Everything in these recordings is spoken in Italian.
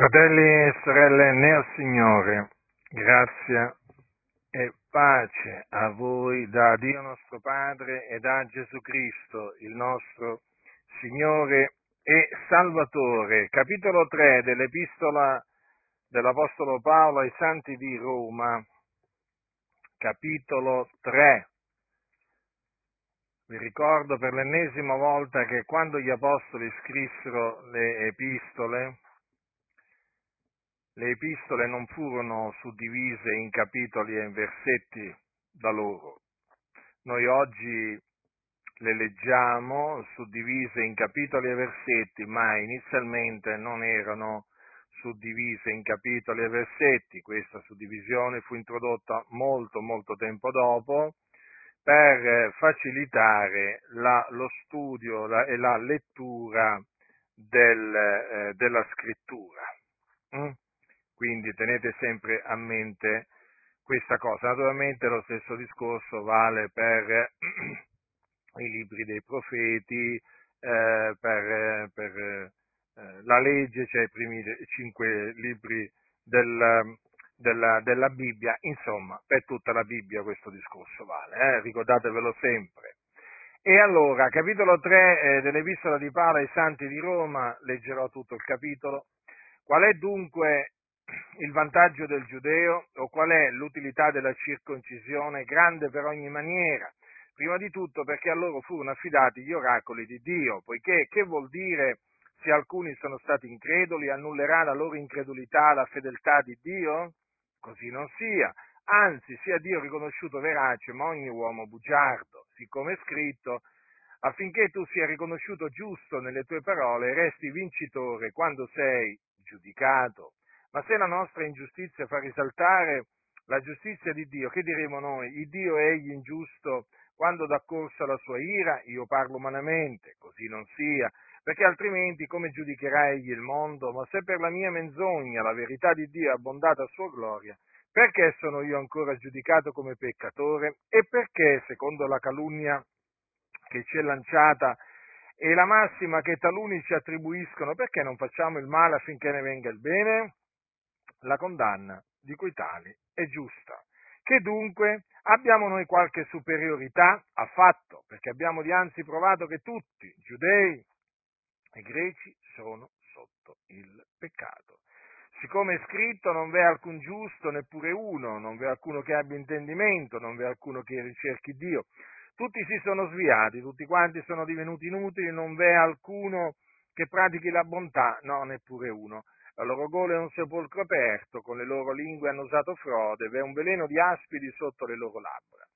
Fratelli e sorelle nel Signore, grazia e pace a voi da Dio nostro Padre e da Gesù Cristo, il nostro Signore e Salvatore. Capitolo 3 dell'Epistola dell'Apostolo Paolo ai Santi di Roma. Capitolo 3. Vi ricordo per l'ennesima volta che quando gli Apostoli scrissero le epistole, le epistole non furono suddivise in capitoli e in versetti da loro. Noi oggi le leggiamo suddivise in capitoli e versetti, ma inizialmente non erano suddivise in capitoli e versetti. Questa suddivisione fu introdotta molto, molto tempo dopo per facilitare la, lo studio la, e la lettura del, eh, della scrittura. Mm? Quindi tenete sempre a mente questa cosa. Naturalmente lo stesso discorso vale per i libri dei profeti, eh, per, per eh, la legge, cioè i primi cinque libri del, della, della, Bibbia, insomma, per tutta la Bibbia questo discorso vale, eh? ricordatevelo sempre. E allora, capitolo 3 eh, dell'Epistola di Paolo ai Santi di Roma, leggerò tutto il capitolo. Qual è dunque il vantaggio del giudeo o qual è l'utilità della circoncisione grande per ogni maniera? Prima di tutto perché a loro furono affidati gli oracoli di Dio, poiché che vuol dire se alcuni sono stati increduli, annullerà la loro incredulità la fedeltà di Dio? Così non sia. Anzi, sia Dio riconosciuto verace, ma ogni uomo bugiardo, siccome è scritto, affinché tu sia riconosciuto giusto nelle tue parole resti vincitore quando sei giudicato. Ma se la nostra ingiustizia fa risaltare la giustizia di Dio, che diremo noi? Il Dio è egli ingiusto quando dà corso alla sua ira? Io parlo umanamente, così non sia, perché altrimenti come giudicherà egli il mondo? Ma se per la mia menzogna la verità di Dio è abbondata a sua gloria, perché sono io ancora giudicato come peccatore? E perché, secondo la calunnia che ci è lanciata, e la massima che taluni ci attribuiscono, perché non facciamo il male affinché ne venga il bene? La condanna di cui tali è giusta. Che dunque abbiamo noi qualche superiorità? Affatto, perché abbiamo dianzi provato che tutti, giudei e greci, sono sotto il peccato. Siccome è scritto non v'è alcun giusto, neppure uno, non v'è alcuno che abbia intendimento, non v'è alcuno che ricerchi Dio. Tutti si sono sviati, tutti quanti sono divenuti inutili, non v'è alcuno che pratichi la bontà, no, neppure uno. La loro gola è un sepolcro aperto, con le loro lingue hanno usato frode, v'è un veleno di aspidi sotto le loro labbra.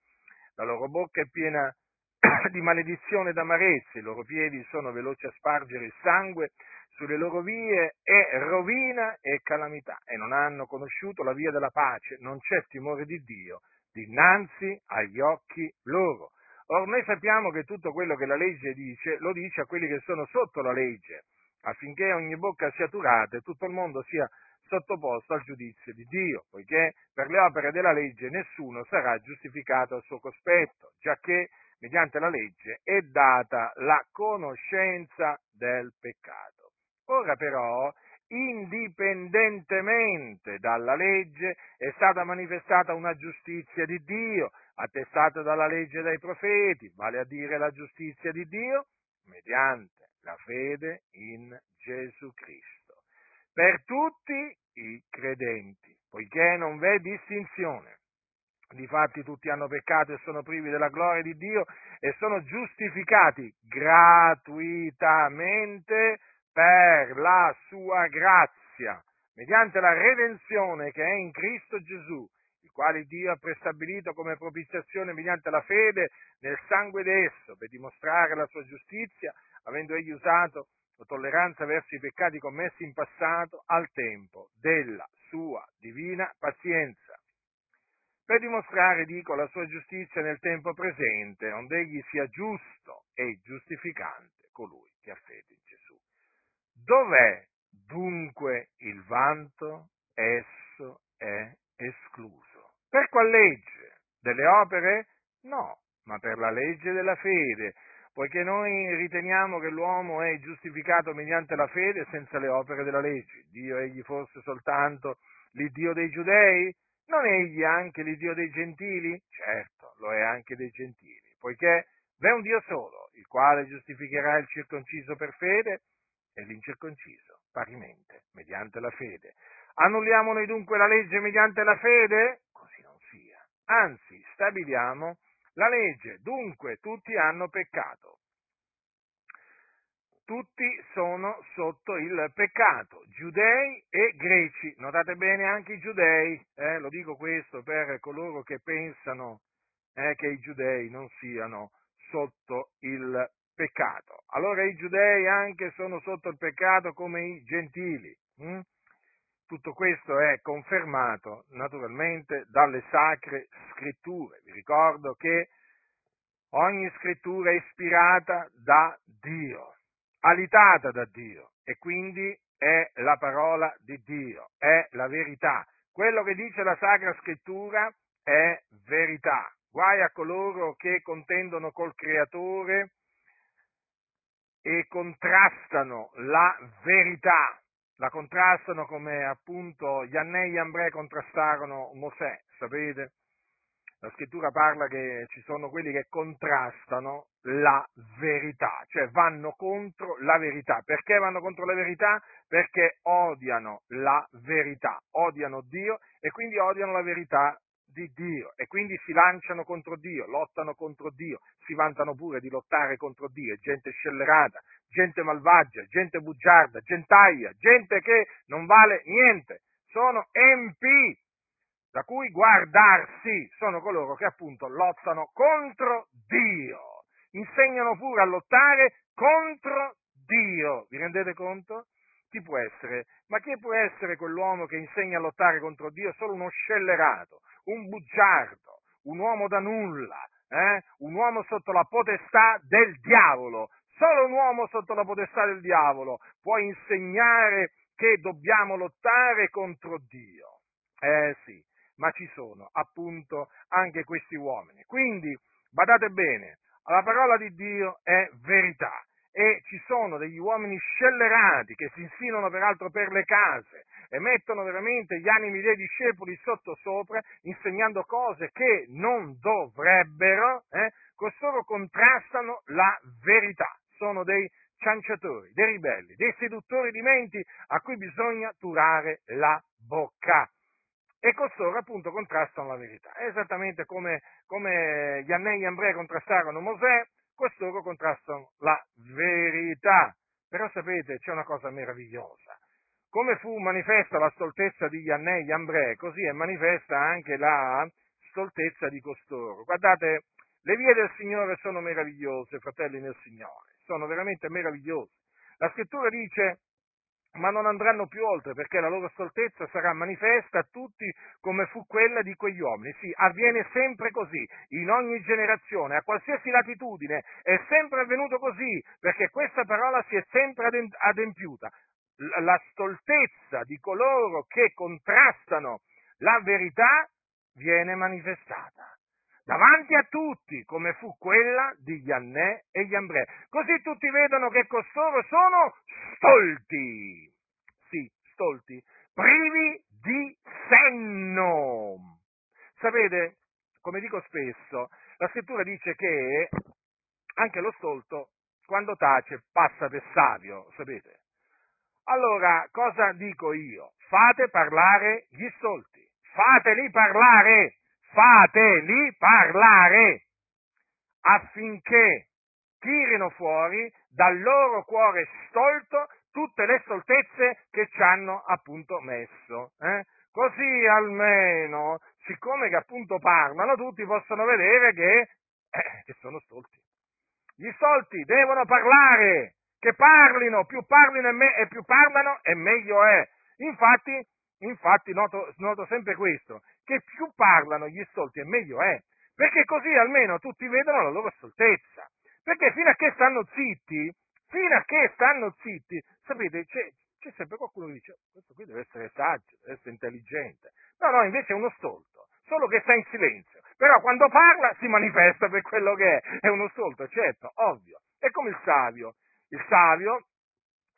La loro bocca è piena di maledizione ed amarezze, i loro piedi sono veloci a spargere il sangue, sulle loro vie è rovina e calamità, e non hanno conosciuto la via della pace, non c'è timore di Dio dinanzi agli occhi loro. Or noi sappiamo che tutto quello che la legge dice lo dice a quelli che sono sotto la legge, affinché ogni bocca sia turata e tutto il mondo sia sottoposto al giudizio di Dio, poiché per le opere della legge nessuno sarà giustificato al suo cospetto, giacché mediante la legge è data la conoscenza del peccato. Ora però, indipendentemente dalla legge, è stata manifestata una giustizia di Dio, attestata dalla legge dai profeti, vale a dire la giustizia di Dio, mediante la fede in Gesù Cristo, per tutti i credenti, poiché non v'è distinzione. Difatti tutti hanno peccato e sono privi della gloria di Dio e sono giustificati gratuitamente per la sua grazia, mediante la redenzione che è in Cristo Gesù, il quale Dio ha prestabilito come propiziazione mediante la fede nel sangue d'esso, per dimostrare la sua giustizia avendo egli usato la tolleranza verso i peccati commessi in passato al tempo della sua divina pazienza, per dimostrare, dico, la sua giustizia nel tempo presente, onde egli sia giusto e giustificante colui che ha fede in Gesù. Dov'è dunque il vanto? Esso è escluso. Per qual legge? Delle opere? No, ma per la legge della fede poiché noi riteniamo che l'uomo è giustificato mediante la fede senza le opere della legge. Dio egli fosse soltanto l'Iddio dei giudei? Non egli anche l'Iddio dei gentili? Certo, lo è anche dei gentili, poiché v'è un Dio solo, il quale giustificherà il circonciso per fede e l'incirconciso parimente, mediante la fede. Annulliamo noi dunque la legge mediante la fede? Così non sia. Anzi, stabiliamo la legge. Dunque, tutti hanno peccato. Tutti sono sotto il peccato, giudei e greci. Notate bene anche i giudei, eh, lo dico questo per coloro che pensano eh, che i giudei non siano sotto il peccato. Allora i giudei anche sono sotto il peccato come i gentili. Hm? Tutto questo è confermato naturalmente dalle sacre scritture. Vi ricordo che ogni scrittura è ispirata da Dio, alitata da Dio e quindi è la parola di Dio, è la verità. Quello che dice la Sacra Scrittura è verità. Guai a coloro che contendono col Creatore e contrastano la verità la contrastano come appunto Iannè e Iambre contrastarono Mosè, sapete? La scrittura parla che ci sono quelli che contrastano la verità, cioè vanno contro la verità. Perché vanno contro la verità? Perché odiano la verità, odiano Dio e quindi odiano la verità di Dio e quindi si lanciano contro Dio, lottano contro Dio, si vantano pure di lottare contro Dio, gente scellerata, gente malvagia, gente bugiarda, gentaglia, gente che non vale niente, sono empi da cui guardarsi, sono coloro che appunto lottano contro Dio, insegnano pure a lottare contro Dio, vi rendete conto? Chi può essere? Ma chi può essere quell'uomo che insegna a lottare contro Dio? Solo uno scellerato, un bugiardo, un uomo da nulla, eh? un uomo sotto la potestà del diavolo. Solo un uomo sotto la potestà del diavolo può insegnare che dobbiamo lottare contro Dio. Eh sì, ma ci sono appunto anche questi uomini. Quindi, badate bene, la parola di Dio è verità e ci sono degli uomini scellerati che si insinuano peraltro per le case e mettono veramente gli animi dei discepoli sotto sopra, insegnando cose che non dovrebbero, eh, costoro contrastano la verità, sono dei cianciatori, dei ribelli, dei seduttori di menti a cui bisogna turare la bocca. E costoro appunto contrastano la verità. Esattamente come, come gli Annei e Ambre contrastarono Mosè, costoro contrastano la verità. Però sapete, c'è una cosa meravigliosa. Come fu manifesta la stoltezza di Iannè e Iambre, così è manifesta anche la stoltezza di costoro. Guardate, le vie del Signore sono meravigliose, fratelli nel Signore, sono veramente meravigliose. La scrittura dice ma non andranno più oltre perché la loro stoltezza sarà manifesta a tutti come fu quella di quegli uomini. Sì, avviene sempre così, in ogni generazione, a qualsiasi latitudine, è sempre avvenuto così perché questa parola si è sempre adempiuta. La stoltezza di coloro che contrastano la verità viene manifestata davanti a tutti, come fu quella di Iannè e Iambre. Così tutti vedono che costoro sono stolti, sì, stolti, privi di senno. Sapete, come dico spesso, la scrittura dice che anche lo stolto, quando tace, passa per savio, sapete? Allora, cosa dico io? Fate parlare gli stolti, fateli parlare, fateli parlare affinché tirino fuori dal loro cuore stolto tutte le stoltezze che ci hanno appunto messo. Eh? Così almeno, siccome che appunto parlano, tutti possono vedere che, eh, che sono stolti. Gli stolti devono parlare, che parlino, più parlino e, me- e più parlano e meglio è. Infatti, infatti noto, noto sempre questo, che più parlano gli stolti e meglio è, perché così almeno tutti vedono la loro stoltezza. Perché fino a che stanno zitti, fino a che stanno zitti, sapete, c'è, c'è sempre qualcuno che dice, questo qui deve essere saggio, deve essere intelligente. No, no, invece è uno stolto, solo che sta in silenzio. Però quando parla si manifesta per quello che è, è uno stolto, certo, ovvio. È come il savio. Il savio,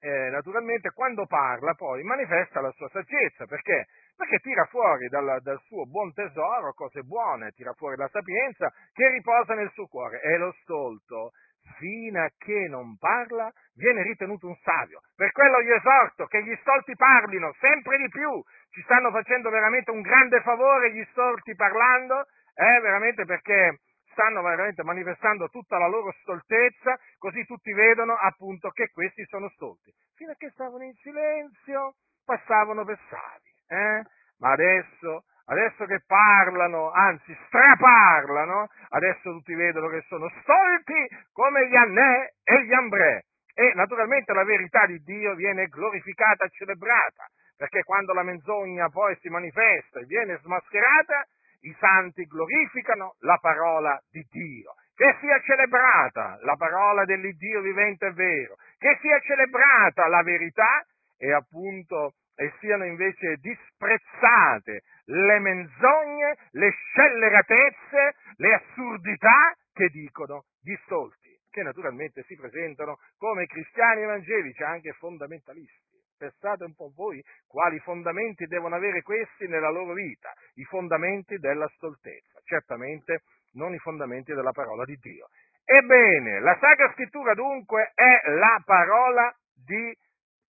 eh, naturalmente, quando parla poi manifesta la sua saggezza, perché? Perché tira fuori dal, dal, suo buon tesoro cose buone, tira fuori la sapienza che riposa nel suo cuore. E lo stolto, fino a che non parla, viene ritenuto un savio. Per quello io esorto che gli stolti parlino sempre di più. Ci stanno facendo veramente un grande favore gli stolti parlando, eh, veramente perché stanno veramente manifestando tutta la loro stoltezza, così tutti vedono appunto che questi sono stolti. Fino a che stavano in silenzio, passavano per savi. Eh? Ma adesso adesso che parlano, anzi straparlano, adesso tutti vedono che sono stolti come gli Annè e gli Ambrè. E naturalmente la verità di Dio viene glorificata e celebrata, perché quando la menzogna poi si manifesta e viene smascherata, i santi glorificano la parola di Dio. Che sia celebrata la parola dell'Iddio vivente e vero, che sia celebrata la verità e appunto e siano invece disprezzate le menzogne, le scelleratezze, le assurdità che dicono gli stolti, che naturalmente si presentano come cristiani evangelici, anche fondamentalisti. Pensate un po' voi quali fondamenti devono avere questi nella loro vita, i fondamenti della stoltezza, certamente non i fondamenti della parola di Dio. Ebbene, la Sacra Scrittura dunque è la parola di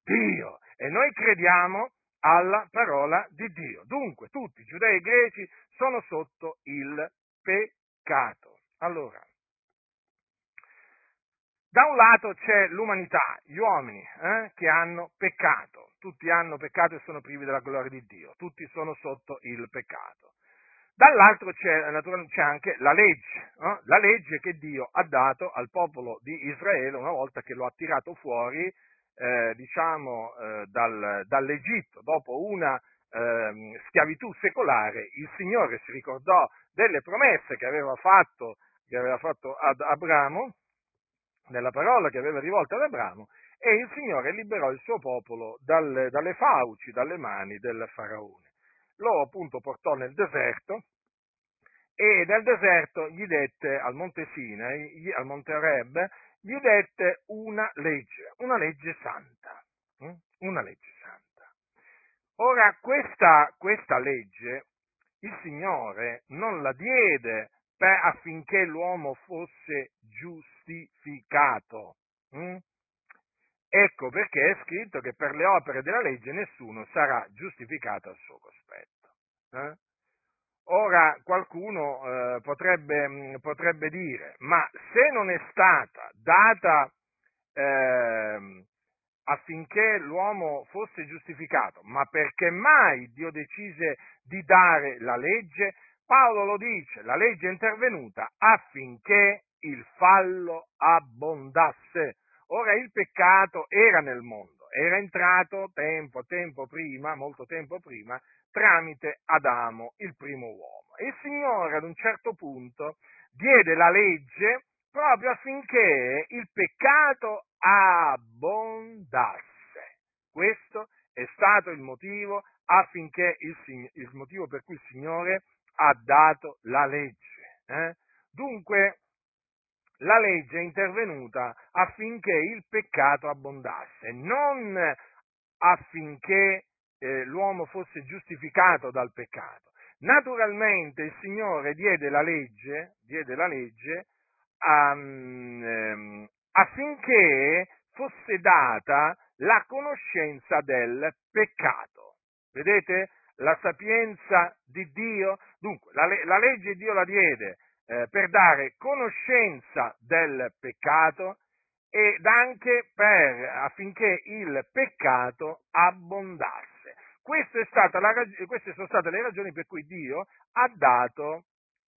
Dio e noi crediamo alla parola di Dio. Dunque, tutti, giudei e greci, sono sotto il peccato. Allora, da un lato c'è l'umanità, gli uomini eh, che hanno peccato, tutti hanno peccato e sono privi della gloria di Dio, tutti sono sotto il peccato. Dall'altro c'è, c'è anche la legge, eh, la legge che Dio ha dato al popolo di Israele una volta che lo ha tirato fuori eh, diciamo, eh, dal, dall'Egitto, dopo una eh, schiavitù secolare, il Signore si ricordò delle promesse che aveva fatto, che aveva fatto ad Abramo, nella parola che aveva rivolta ad Abramo, e il Signore liberò il suo popolo dalle, dalle fauci, dalle mani del faraone. Lo appunto portò nel deserto e dal deserto gli dette al monte Sinai, al monte Oreb, gli dette una legge, una legge santa, hm? una legge santa. Ora, questa, questa legge il Signore non la diede affinché l'uomo fosse giustificato. Hm? Ecco perché è scritto che per le opere della legge nessuno sarà giustificato al suo cospetto. Eh? Ora qualcuno eh, potrebbe, mm, potrebbe, dire, ma se non è stata data eh, affinché l'uomo fosse giustificato, ma perché mai Dio decise di dare la legge? Paolo lo dice, la legge è intervenuta affinché il fallo abbondasse. Ora il peccato era nel mondo, era entrato tempo, tempo prima, molto tempo prima, tramite Adamo, il primo uomo. Il Signore ad un certo punto diede la legge proprio affinché il peccato abbondasse. Questo è stato il motivo affinché il, il motivo per cui il Signore ha dato la legge. Eh? Dunque, la legge è intervenuta affinché il peccato abbondasse, non affinché eh, l'uomo fosse giustificato dal peccato. Naturalmente il Signore diede la legge, diede la legge um, um, affinché fosse data la conoscenza del peccato. Vedete? La sapienza di Dio. Dunque, la, la legge Dio la diede eh, per dare conoscenza del peccato ed anche per, affinché il peccato abbondasse. Queste, rag- queste sono state le ragioni per cui Dio ha dato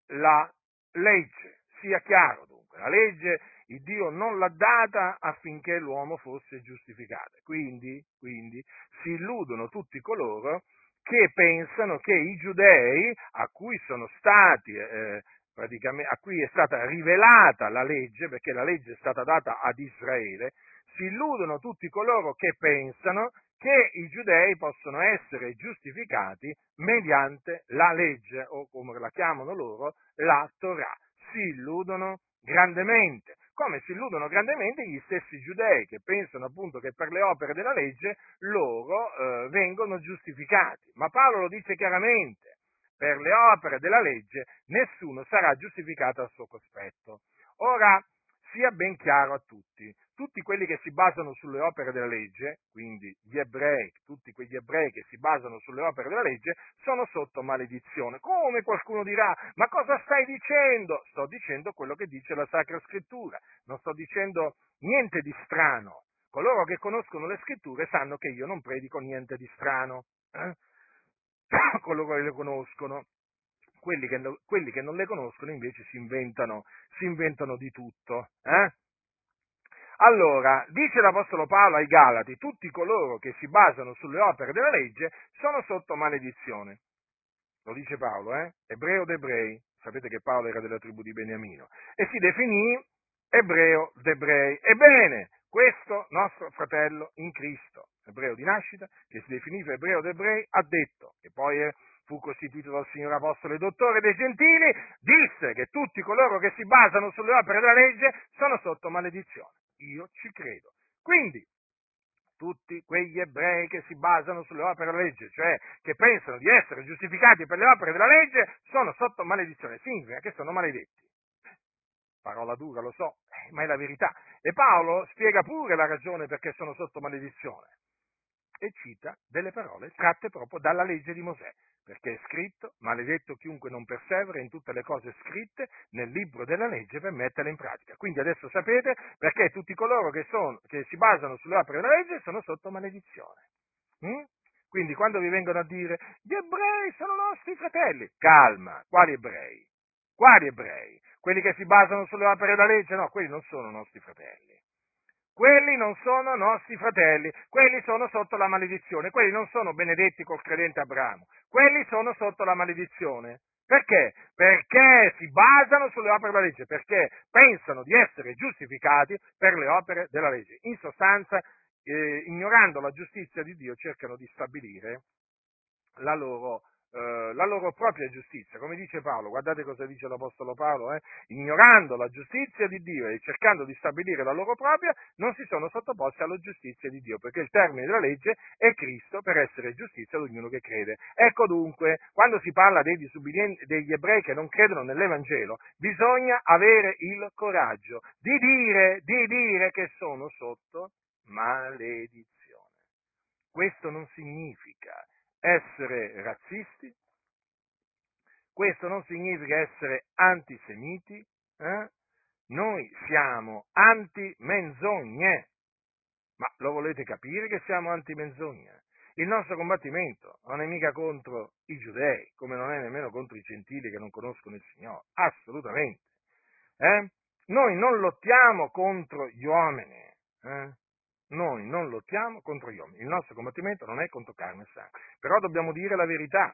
la legge. Sia chiaro dunque, la legge il Dio non l'ha data affinché l'uomo fosse giustificato. Quindi, quindi si illudono tutti coloro che pensano che i giudei a cui sono stati eh, a cui è stata rivelata la legge, perché la legge è stata data ad Israele, si illudono tutti coloro che pensano che i giudei possono essere giustificati mediante la legge, o come la chiamano loro, la Torah. Si illudono grandemente. Come si illudono grandemente gli stessi giudei che pensano appunto che per le opere della legge loro eh, vengono giustificati. Ma Paolo lo dice chiaramente, per le opere della legge nessuno sarà giustificato al suo cospetto. Ora, sia ben chiaro a tutti, tutti quelli che si basano sulle opere della legge, quindi gli ebrei, tutti quegli ebrei che si basano sulle opere della legge, sono sotto maledizione. Come qualcuno dirà, ma cosa stai dicendo? Sto dicendo quello che dice la Sacra Scrittura, non sto dicendo niente di strano. Coloro che conoscono le Scritture sanno che io non predico niente di strano. Eh? Coloro che le conoscono quelli che, quelli che non le conoscono invece si inventano, si inventano di tutto. Eh? Allora, dice l'Apostolo Paolo ai Galati, tutti coloro che si basano sulle opere della legge sono sotto maledizione. Lo dice Paolo, eh? Ebreo d'ebrei. Sapete che Paolo era della tribù di Beniamino. E si definì ebreo d'ebrei. Ebbene, questo nostro fratello in Cristo, ebreo di nascita, che si definiva ebreo d'ebrei, ha detto, e poi è fu costituito dal Signore Apostolo e Dottore dei Gentili, disse che tutti coloro che si basano sulle opere della legge sono sotto maledizione. Io ci credo. Quindi, tutti quegli ebrei che si basano sulle opere della legge, cioè che pensano di essere giustificati per le opere della legge, sono sotto maledizione. Significa che sono maledetti. Parola dura, lo so, ma è la verità. E Paolo spiega pure la ragione perché sono sotto maledizione. E cita delle parole tratte proprio dalla legge di Mosè perché è scritto, maledetto chiunque non persevera in tutte le cose scritte nel libro della legge per metterle in pratica. Quindi adesso sapete perché tutti coloro che, sono, che si basano sulle opere della legge sono sotto maledizione. Mm? Quindi quando vi vengono a dire gli ebrei sono nostri fratelli, calma, quali ebrei? Quali ebrei? Quelli che si basano sulle opere della legge? No, quelli non sono nostri fratelli quelli non sono nostri fratelli, quelli sono sotto la maledizione, quelli non sono benedetti col credente Abramo, quelli sono sotto la maledizione. Perché? Perché si basano sulle opere della legge, perché pensano di essere giustificati per le opere della legge. In sostanza, eh, ignorando la giustizia di Dio, cercano di stabilire la loro eh, la loro propria giustizia, come dice Paolo, guardate cosa dice l'Apostolo Paolo, eh? ignorando la giustizia di Dio e cercando di stabilire la loro propria, non si sono sottoposti alla giustizia di Dio, perché il termine della legge è Cristo per essere giustizia di ognuno che crede. Ecco dunque, quando si parla dei degli ebrei che non credono nell'Evangelo, bisogna avere il coraggio di dire, di dire che sono sotto maledizione. Questo non significa essere razzisti, questo non significa essere antisemiti, eh? noi siamo anti-menzogne, ma lo volete capire che siamo anti-menzogne? Il nostro combattimento non è mica contro i giudei, come non è nemmeno contro i gentili che non conoscono il Signore, assolutamente. Eh? Noi non lottiamo contro gli uomini, eh? Noi non lottiamo contro gli uomini, il nostro combattimento non è contro carne e sangue, però dobbiamo dire la verità.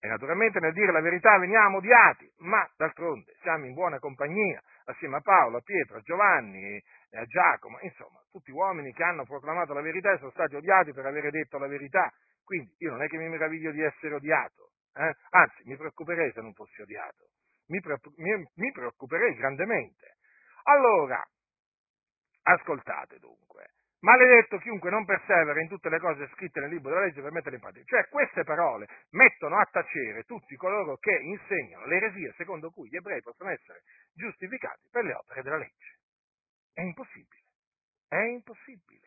E naturalmente nel dire la verità veniamo odiati, ma d'altronde siamo in buona compagnia, assieme a Paolo, a Pietro, a Giovanni a Giacomo, insomma, tutti uomini che hanno proclamato la verità e sono stati odiati per aver detto la verità. Quindi io non è che mi meraviglio di essere odiato, eh? anzi mi preoccuperei se non fossi odiato, mi, pre- mi, mi preoccuperei grandemente. Allora, ascoltate dunque, Maledetto chiunque non persevera in tutte le cose scritte nel libro della legge per metterle in pratica. Cioè queste parole mettono a tacere tutti coloro che insegnano l'eresia secondo cui gli ebrei possono essere giustificati per le opere della legge. È impossibile. È impossibile.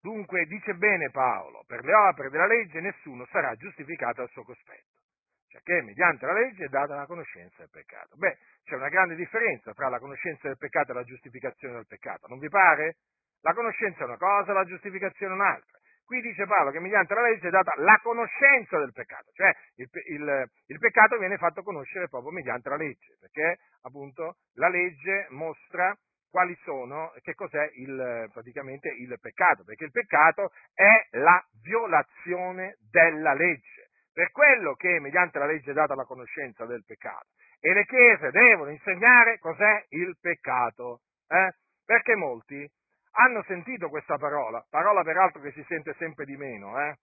Dunque dice bene Paolo, per le opere della legge nessuno sarà giustificato al suo cospetto. Cioè che mediante la legge è data la conoscenza del peccato. Beh, c'è una grande differenza tra la conoscenza del peccato e la giustificazione del peccato, non vi pare? La conoscenza è una cosa, la giustificazione è un'altra. Qui dice Paolo che mediante la legge è data la conoscenza del peccato, cioè il, il, il, peccato viene fatto conoscere proprio mediante la legge, perché appunto la legge mostra quali sono, che cos'è il, praticamente il peccato, perché il peccato è la violazione della legge. Per quello che mediante la legge è data la conoscenza del peccato. E le chiese devono insegnare cos'è il peccato, eh? perché molti hanno sentito questa parola, parola peraltro che si sente sempre di meno, eh?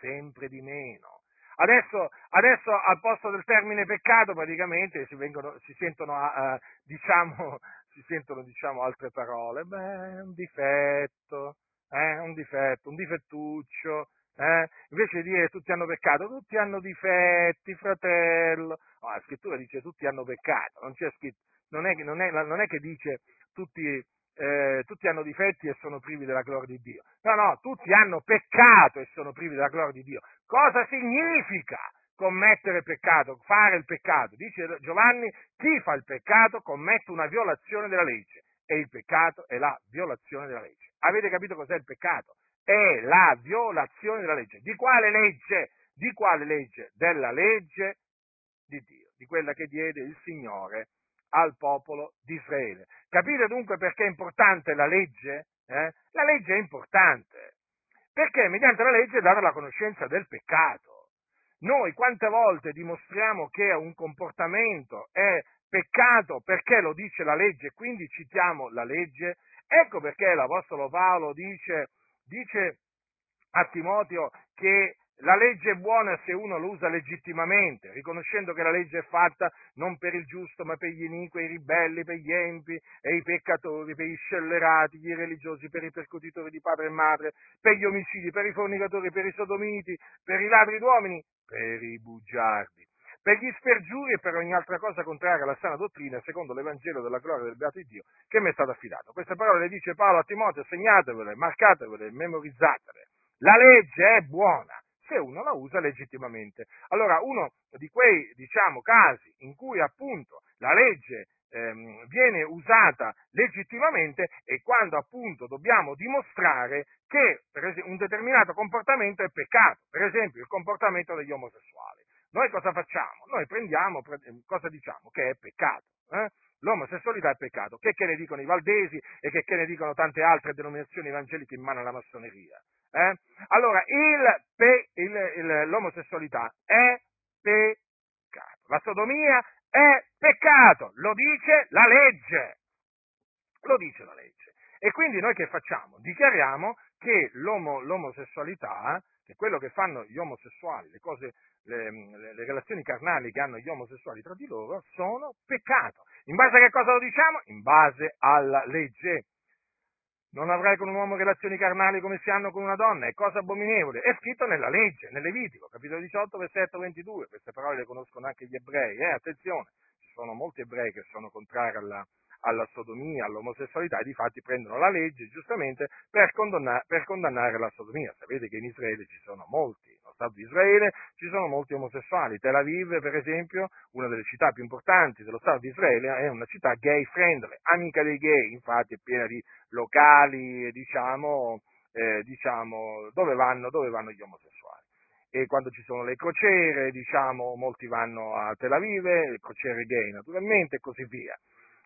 Sempre di meno. Adesso, adesso al posto del termine peccato praticamente si, vengono, si sentono, uh, diciamo, si sentono diciamo altre parole, beh, un difetto, eh, un difetto, un difettuccio, eh? Invece di dire tutti hanno peccato, tutti hanno difetti, fratello. No, la scrittura dice tutti hanno peccato, non, scritto, non, è, non, è, non è, che dice tutti, eh, tutti hanno difetti e sono privi della gloria di Dio. No, no, tutti hanno peccato e sono privi della gloria di Dio. Cosa significa commettere peccato, fare il peccato? Dice Giovanni, chi fa il peccato commette una violazione della legge e il peccato è la violazione della legge. Avete capito cos'è il peccato? È la violazione della legge. Di quale legge? Di quale legge? Della legge di Dio, di quella che diede il Signore al popolo di Israele. Capite dunque perché è importante la legge? Eh? La legge è importante, perché mediante la legge è data la conoscenza del peccato. Noi quante volte dimostriamo che un comportamento è peccato perché lo dice la legge, quindi citiamo la legge? Ecco perché l'Apostolo Paolo dice, dice a Timoteo che la legge è buona se uno lo usa legittimamente, riconoscendo che la legge è fatta non per il giusto, ma per gli iniqui, i ribelli, per gli empi e i peccatori, per gli scellerati, gli irreligiosi, per i percutitori di padre e madre, per gli omicidi, per i fornicatori, per i sodomiti, per i ladri d'uomini, per i bugiardi, per gli spergiuri e per ogni altra cosa contraria alla sana dottrina, secondo l'Evangelo della gloria del Beato di Dio, che mi è stato affidato. Queste parole le dice Paolo a Timoteo, segnatevele, marcatevele, memorizzatele. La legge è buona se uno la usa legittimamente. Allora, uno di quei, diciamo, casi in cui appunto la legge ehm, viene usata legittimamente è quando appunto dobbiamo dimostrare che un determinato comportamento è peccato, per esempio il comportamento degli omosessuali. Noi cosa facciamo? Noi prendiamo, cosa diciamo? Che è peccato. Eh? L'omosessualità è peccato. Che, che ne dicono i valdesi e che, che ne dicono tante altre denominazioni evangeliche in mano alla massoneria? Eh? Allora, il pe, il, il, l'omosessualità è peccato, la sodomia è peccato, lo dice la legge, lo dice la legge. E quindi noi che facciamo? Dichiariamo che l'omo, l'omosessualità, che quello che fanno gli omosessuali, le, cose, le, le, le relazioni carnali che hanno gli omosessuali tra di loro, sono peccato. In base a che cosa lo diciamo? In base alla legge non avrai con un uomo relazioni carnali come si hanno con una donna, è cosa abominevole. È scritto nella legge, nel Levitico, capitolo 18, versetto 22. Queste parole le conoscono anche gli ebrei, eh? attenzione, ci sono molti ebrei che sono contrari alla, alla sodomia, all'omosessualità e di fatti prendono la legge giustamente per, condanna- per condannare la sodomia. Sapete che in Israele ci sono molti, nello Stato di Israele ci sono molti omosessuali. Tel Aviv, per esempio, una delle città più importanti dello Stato di Israele, è una città gay friendly, amica dei gay, infatti è piena di locali, diciamo, eh, diciamo dove, vanno, dove vanno gli omosessuali e quando ci sono le crociere, diciamo, molti vanno a Tel Aviv, le crociere gay naturalmente e così via.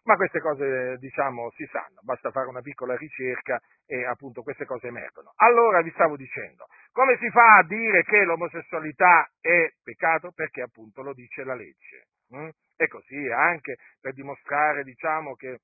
Ma queste cose, diciamo, si sanno, basta fare una piccola ricerca e appunto queste cose emergono. Allora vi stavo dicendo, come si fa a dire che l'omosessualità è peccato? Perché appunto lo dice la legge. Hm? E così anche per dimostrare, diciamo, che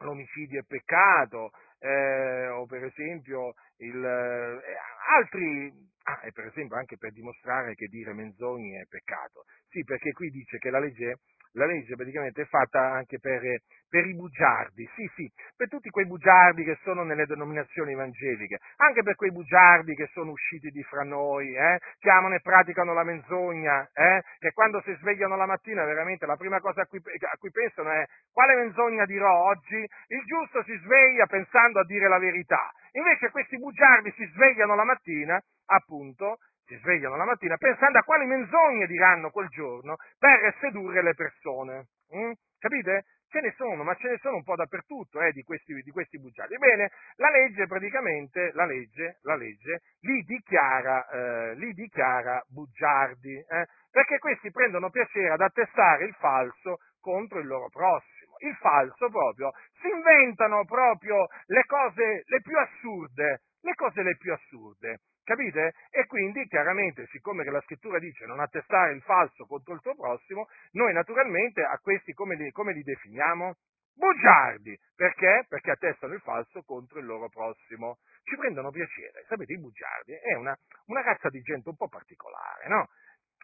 l'omicidio è peccato, eh, o per esempio il, eh, altri, ah, e per esempio anche per dimostrare che dire menzogne è peccato. Sì, perché qui dice che la legge la legge praticamente è fatta anche per, per, i bugiardi, sì sì, per tutti quei bugiardi che sono nelle denominazioni evangeliche, anche per quei bugiardi che sono usciti di fra noi, eh, che amano e praticano la menzogna, eh, che quando si svegliano la mattina veramente la prima cosa a cui, a cui pensano è quale menzogna dirò oggi? Il giusto si sveglia pensando a dire la verità, invece questi bugiardi si svegliano la mattina, appunto, si svegliano la mattina pensando a quali menzogne diranno quel giorno per sedurre le persone. Mm? Capite? Ce ne sono, ma ce ne sono un po' dappertutto eh, di, questi, di questi bugiardi. Ebbene, la legge praticamente, la legge, la legge li, dichiara, eh, li dichiara bugiardi, eh, perché questi prendono piacere ad attestare il falso contro il loro prossimo. Il falso proprio, si inventano proprio le cose le più assurde, le cose le più assurde. Capite? E quindi chiaramente, siccome che la scrittura dice non attestare il falso contro il tuo prossimo, noi naturalmente a questi come li, come li definiamo? Bugiardi. Perché? Perché attestano il falso contro il loro prossimo. Ci prendono piacere. Sapete, i bugiardi è una, una razza di gente un po' particolare, no?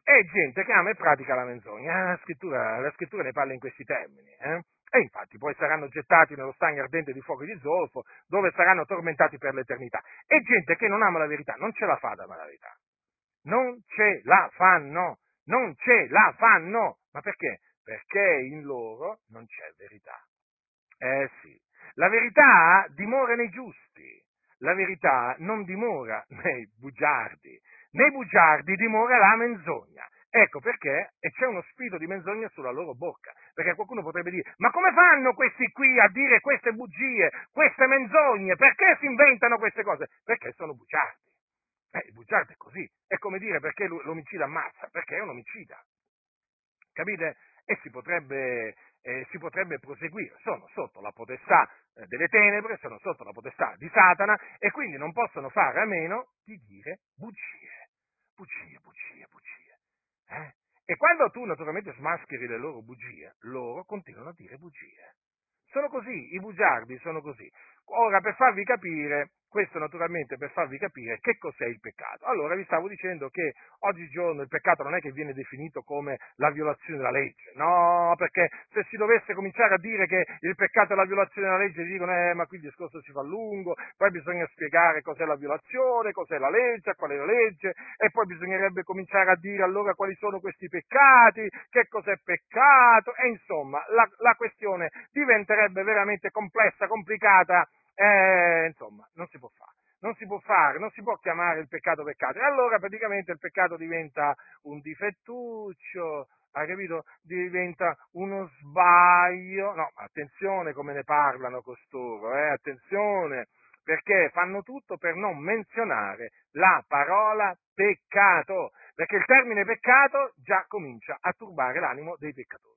È gente che ama e pratica la menzogna. La scrittura, la scrittura ne parla in questi termini. Eh? E infatti poi saranno gettati nello stagno ardente di fuoco di zolfo, dove saranno tormentati per l'eternità. E gente che non ama la verità, non ce la fa ad amare la verità. Non ce la fanno, non ce la fanno. Ma perché? Perché in loro non c'è verità. Eh sì, la verità dimora nei giusti, la verità non dimora nei bugiardi, nei bugiardi dimora la menzogna. Ecco perché, e c'è uno spirito di menzogna sulla loro bocca, perché qualcuno potrebbe dire, ma come fanno questi qui a dire queste bugie, queste menzogne, perché si inventano queste cose? Perché sono bugiardi. Eh, il bugiardo è così, è come dire perché l'omicida ammazza, perché è un omicida. Capite? E si potrebbe, eh, si potrebbe proseguire, sono sotto la potestà eh, delle tenebre, sono sotto la potestà di Satana e quindi non possono fare a meno di dire bugie, bugie, bugie, bugie. Eh? E quando tu naturalmente smascheri le loro bugie, loro continuano a dire bugie. Sono così, i bugiardi sono così. Ora, per farvi capire, questo naturalmente per farvi capire che cos'è il peccato. Allora vi stavo dicendo che oggigiorno il peccato non è che viene definito come la violazione della legge, no, perché se si dovesse cominciare a dire che il peccato è la violazione della legge, dicono, eh, ma qui il discorso si fa lungo, poi bisogna spiegare cos'è la violazione, cos'è la legge, qual è la legge, e poi bisognerebbe cominciare a dire allora quali sono questi peccati, che cos'è peccato, e insomma la, la questione diventerebbe veramente complessa, complicata, eh, insomma, non si può fare. Non si può fare, non si può chiamare il peccato peccato. E allora praticamente il peccato diventa un difettuccio, hai capito? Diventa uno sbaglio. No, attenzione come ne parlano costoro, eh? attenzione, perché fanno tutto per non menzionare la parola peccato, perché il termine peccato già comincia a turbare l'animo dei peccatori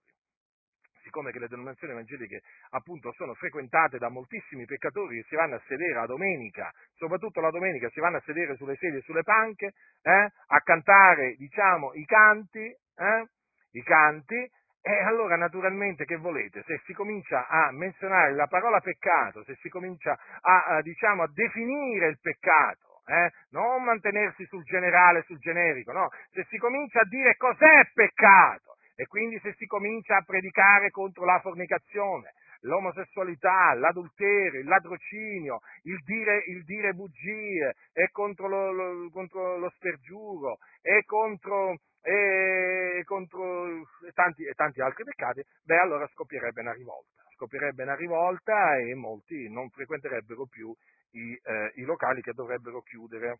siccome le denominazioni evangeliche appunto sono frequentate da moltissimi peccatori che si vanno a sedere la domenica, soprattutto la domenica si vanno a sedere sulle sedie e sulle panche, eh, a cantare, diciamo, i canti, eh, i canti, e allora naturalmente che volete? Se si comincia a menzionare la parola peccato, se si comincia a, a, diciamo, a definire il peccato, eh? non mantenersi sul generale, sul generico, no, se si comincia a dire cos'è peccato, e quindi se si comincia a predicare contro la fornicazione, l'omosessualità, l'adulterio, il ladrocinio, il dire, il dire bugie, e contro lo, lo, contro lo spergiuro, e contro, e contro tanti, e tanti altri peccati, beh allora scoppierebbe una rivolta. Scoppierebbe una rivolta e molti non frequenterebbero più i, eh, i locali che dovrebbero chiudere.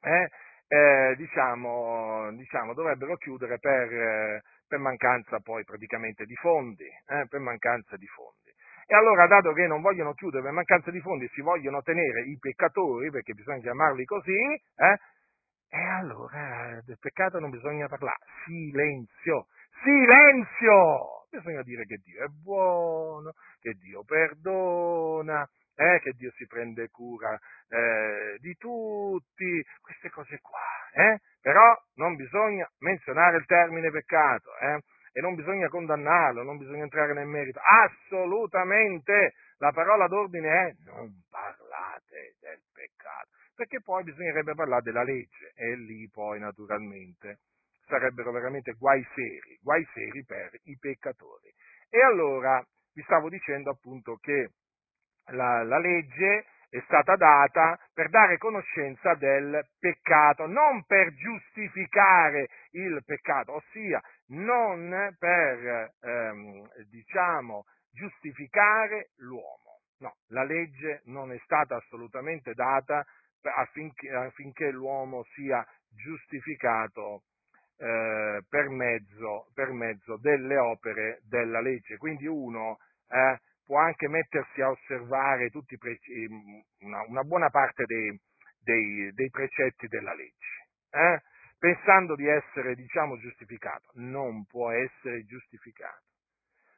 Eh? Eh, diciamo, diciamo, dovrebbero chiudere per, eh, per mancanza poi praticamente di fondi, eh, per mancanza di fondi. E allora, dato che non vogliono chiudere per mancanza di fondi, si vogliono tenere i peccatori, perché bisogna chiamarli così, eh, e allora del peccato non bisogna parlare. Silenzio! Silenzio! Bisogna dire che Dio è buono, che Dio perdona, eh, che Dio si prende cura eh, di tutti, queste cose qua. Eh? Però non bisogna menzionare il termine peccato eh? e non bisogna condannarlo, non bisogna entrare nel merito. Assolutamente! La parola d'ordine è non parlate del peccato, perché poi bisognerebbe parlare della legge e lì poi naturalmente sarebbero veramente guai seri, guai seri per i peccatori. E allora vi stavo dicendo appunto che la, la legge è stata data per dare conoscenza del peccato, non per giustificare il peccato, ossia non per, ehm, diciamo, giustificare l'uomo. No, la legge non è stata assolutamente data affinché, affinché l'uomo sia giustificato eh, per, mezzo, per, mezzo, delle opere della legge. Quindi uno eh, può anche mettersi a osservare tutti prece- una, una, buona parte dei, dei, dei, precetti della legge, eh? pensando di essere, diciamo, giustificato. Non può essere giustificato.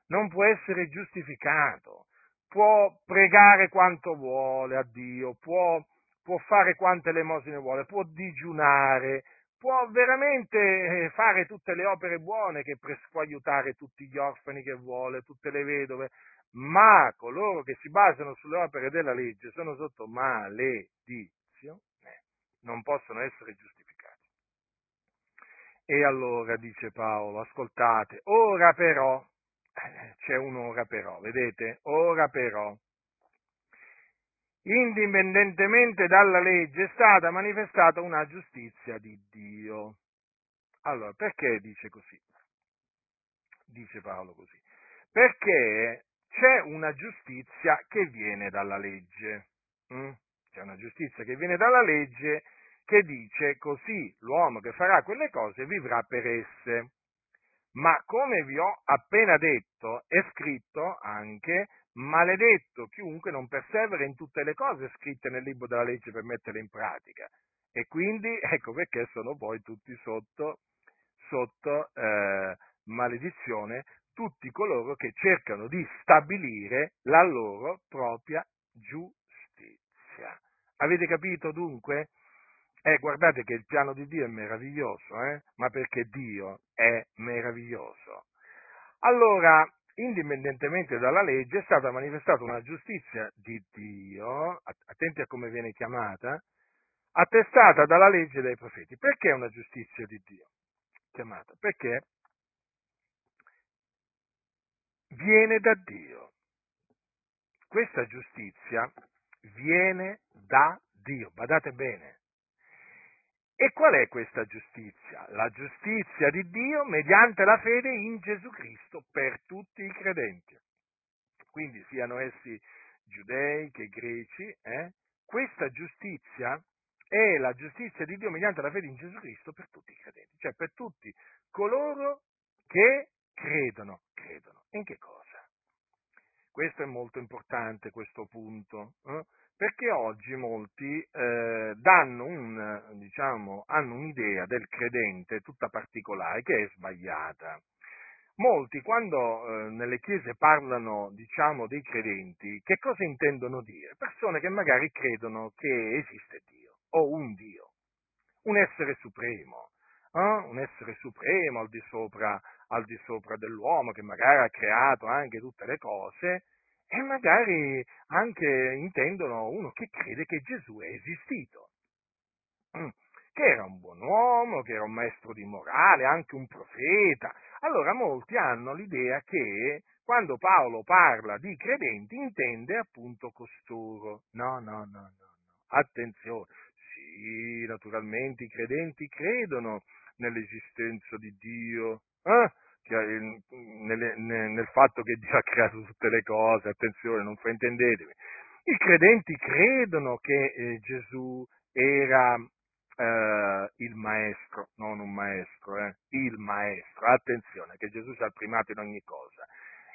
Non può essere giustificato. Può pregare quanto vuole a Dio, può, può fare quante lemosine vuole, può digiunare, può veramente eh, fare tutte le opere buone che può aiutare tutti gli orfani che vuole, tutte le vedove, ma coloro che si basano sulle opere della legge sono sotto maledizione, non possono essere giustificati. E allora dice Paolo, ascoltate, ora però, eh, c'è un'ora però, vedete? Ora però. Indipendentemente dalla legge è stata manifestata una giustizia di Dio. Allora, perché dice così? Dice Paolo così. Perché c'è una giustizia che viene dalla legge. Mm? C'è una giustizia che viene dalla legge che dice così l'uomo che farà quelle cose vivrà per esse. Ma come vi ho appena detto, è scritto anche maledetto chiunque non persevera in tutte le cose scritte nel libro della legge per metterle in pratica. E quindi ecco perché sono poi tutti sotto, sotto eh, maledizione tutti coloro che cercano di stabilire la loro propria giustizia. Avete capito dunque? Eh, guardate che il piano di Dio è meraviglioso, eh? ma perché Dio è meraviglioso. Allora, indipendentemente dalla legge, è stata manifestata una giustizia di Dio, attenti a come viene chiamata, attestata dalla legge dei profeti. Perché una giustizia di Dio? Chiamata? Perché viene da Dio. Questa giustizia viene da Dio, badate bene. E qual è questa giustizia? La giustizia di Dio mediante la fede in Gesù Cristo per tutti i credenti. Quindi siano essi giudei che greci, eh? questa giustizia è la giustizia di Dio mediante la fede in Gesù Cristo per tutti i credenti, cioè per tutti coloro che credono, credono. In che cosa? Questo è molto importante, questo punto. Eh? perché oggi molti eh, un, diciamo, hanno un'idea del credente tutta particolare che è sbagliata. Molti quando eh, nelle chiese parlano diciamo, dei credenti, che cosa intendono dire? Persone che magari credono che esiste Dio o un Dio, un essere supremo, eh? un essere supremo al di, sopra, al di sopra dell'uomo che magari ha creato anche tutte le cose e magari anche intendono uno che crede che Gesù è esistito, mm, che era un buon uomo, che era un maestro di morale, anche un profeta. Allora molti hanno l'idea che quando Paolo parla di credenti intende appunto costoro. No, no, no, no, no. Attenzione. Sì, naturalmente i credenti credono nell'esistenza di Dio. Eh? nel, nel fatto che Dio ha creato tutte le cose, attenzione, non fraintendetemi. I credenti credono che eh, Gesù era eh, il maestro, non un maestro, eh, il maestro, attenzione, che Gesù sia il primato in ogni cosa.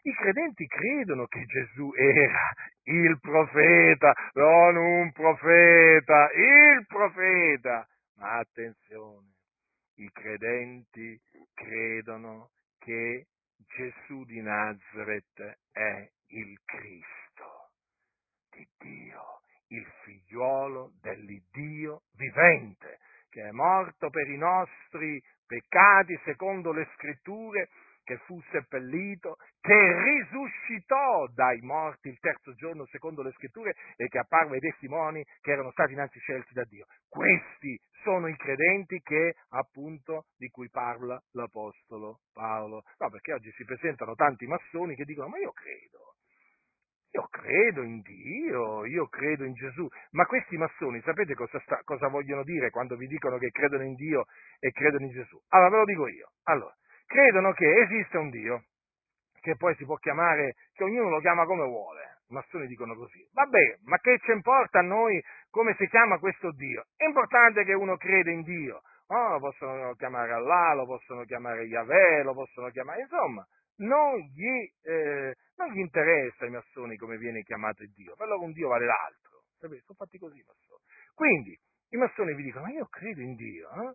I credenti credono che Gesù era il profeta, non un profeta, il profeta. Ma attenzione, i credenti credono che Gesù di Nazareth è il Cristo di Dio, il figliuolo dell'Iddio vivente, che è morto per i nostri peccati secondo le scritture che fu seppellito, che risuscitò dai morti il terzo giorno secondo le scritture e che apparve ai testimoni che erano stati innanzi scelti da Dio. Questi sono i credenti che appunto di cui parla l'Apostolo Paolo. No, perché oggi si presentano tanti massoni che dicono ma io credo, io credo in Dio, io credo in Gesù, ma questi massoni sapete cosa, sta, cosa vogliono dire quando vi dicono che credono in Dio e credono in Gesù? Allora ve lo dico io. Allora, credono che esiste un Dio, che poi si può chiamare, che ognuno lo chiama come vuole. I massoni dicono così. Vabbè, ma che ci importa a noi come si chiama questo Dio? È importante che uno crede in Dio. Oh, lo possono chiamare Allah, lo possono chiamare Yahweh, lo possono chiamare... Insomma, non gli, eh, non gli interessa ai massoni come viene chiamato il Dio. Per loro un Dio vale l'altro. Sapete? Sono fatti così i massoni. Quindi, i massoni vi dicono, ma io credo in Dio. Eh?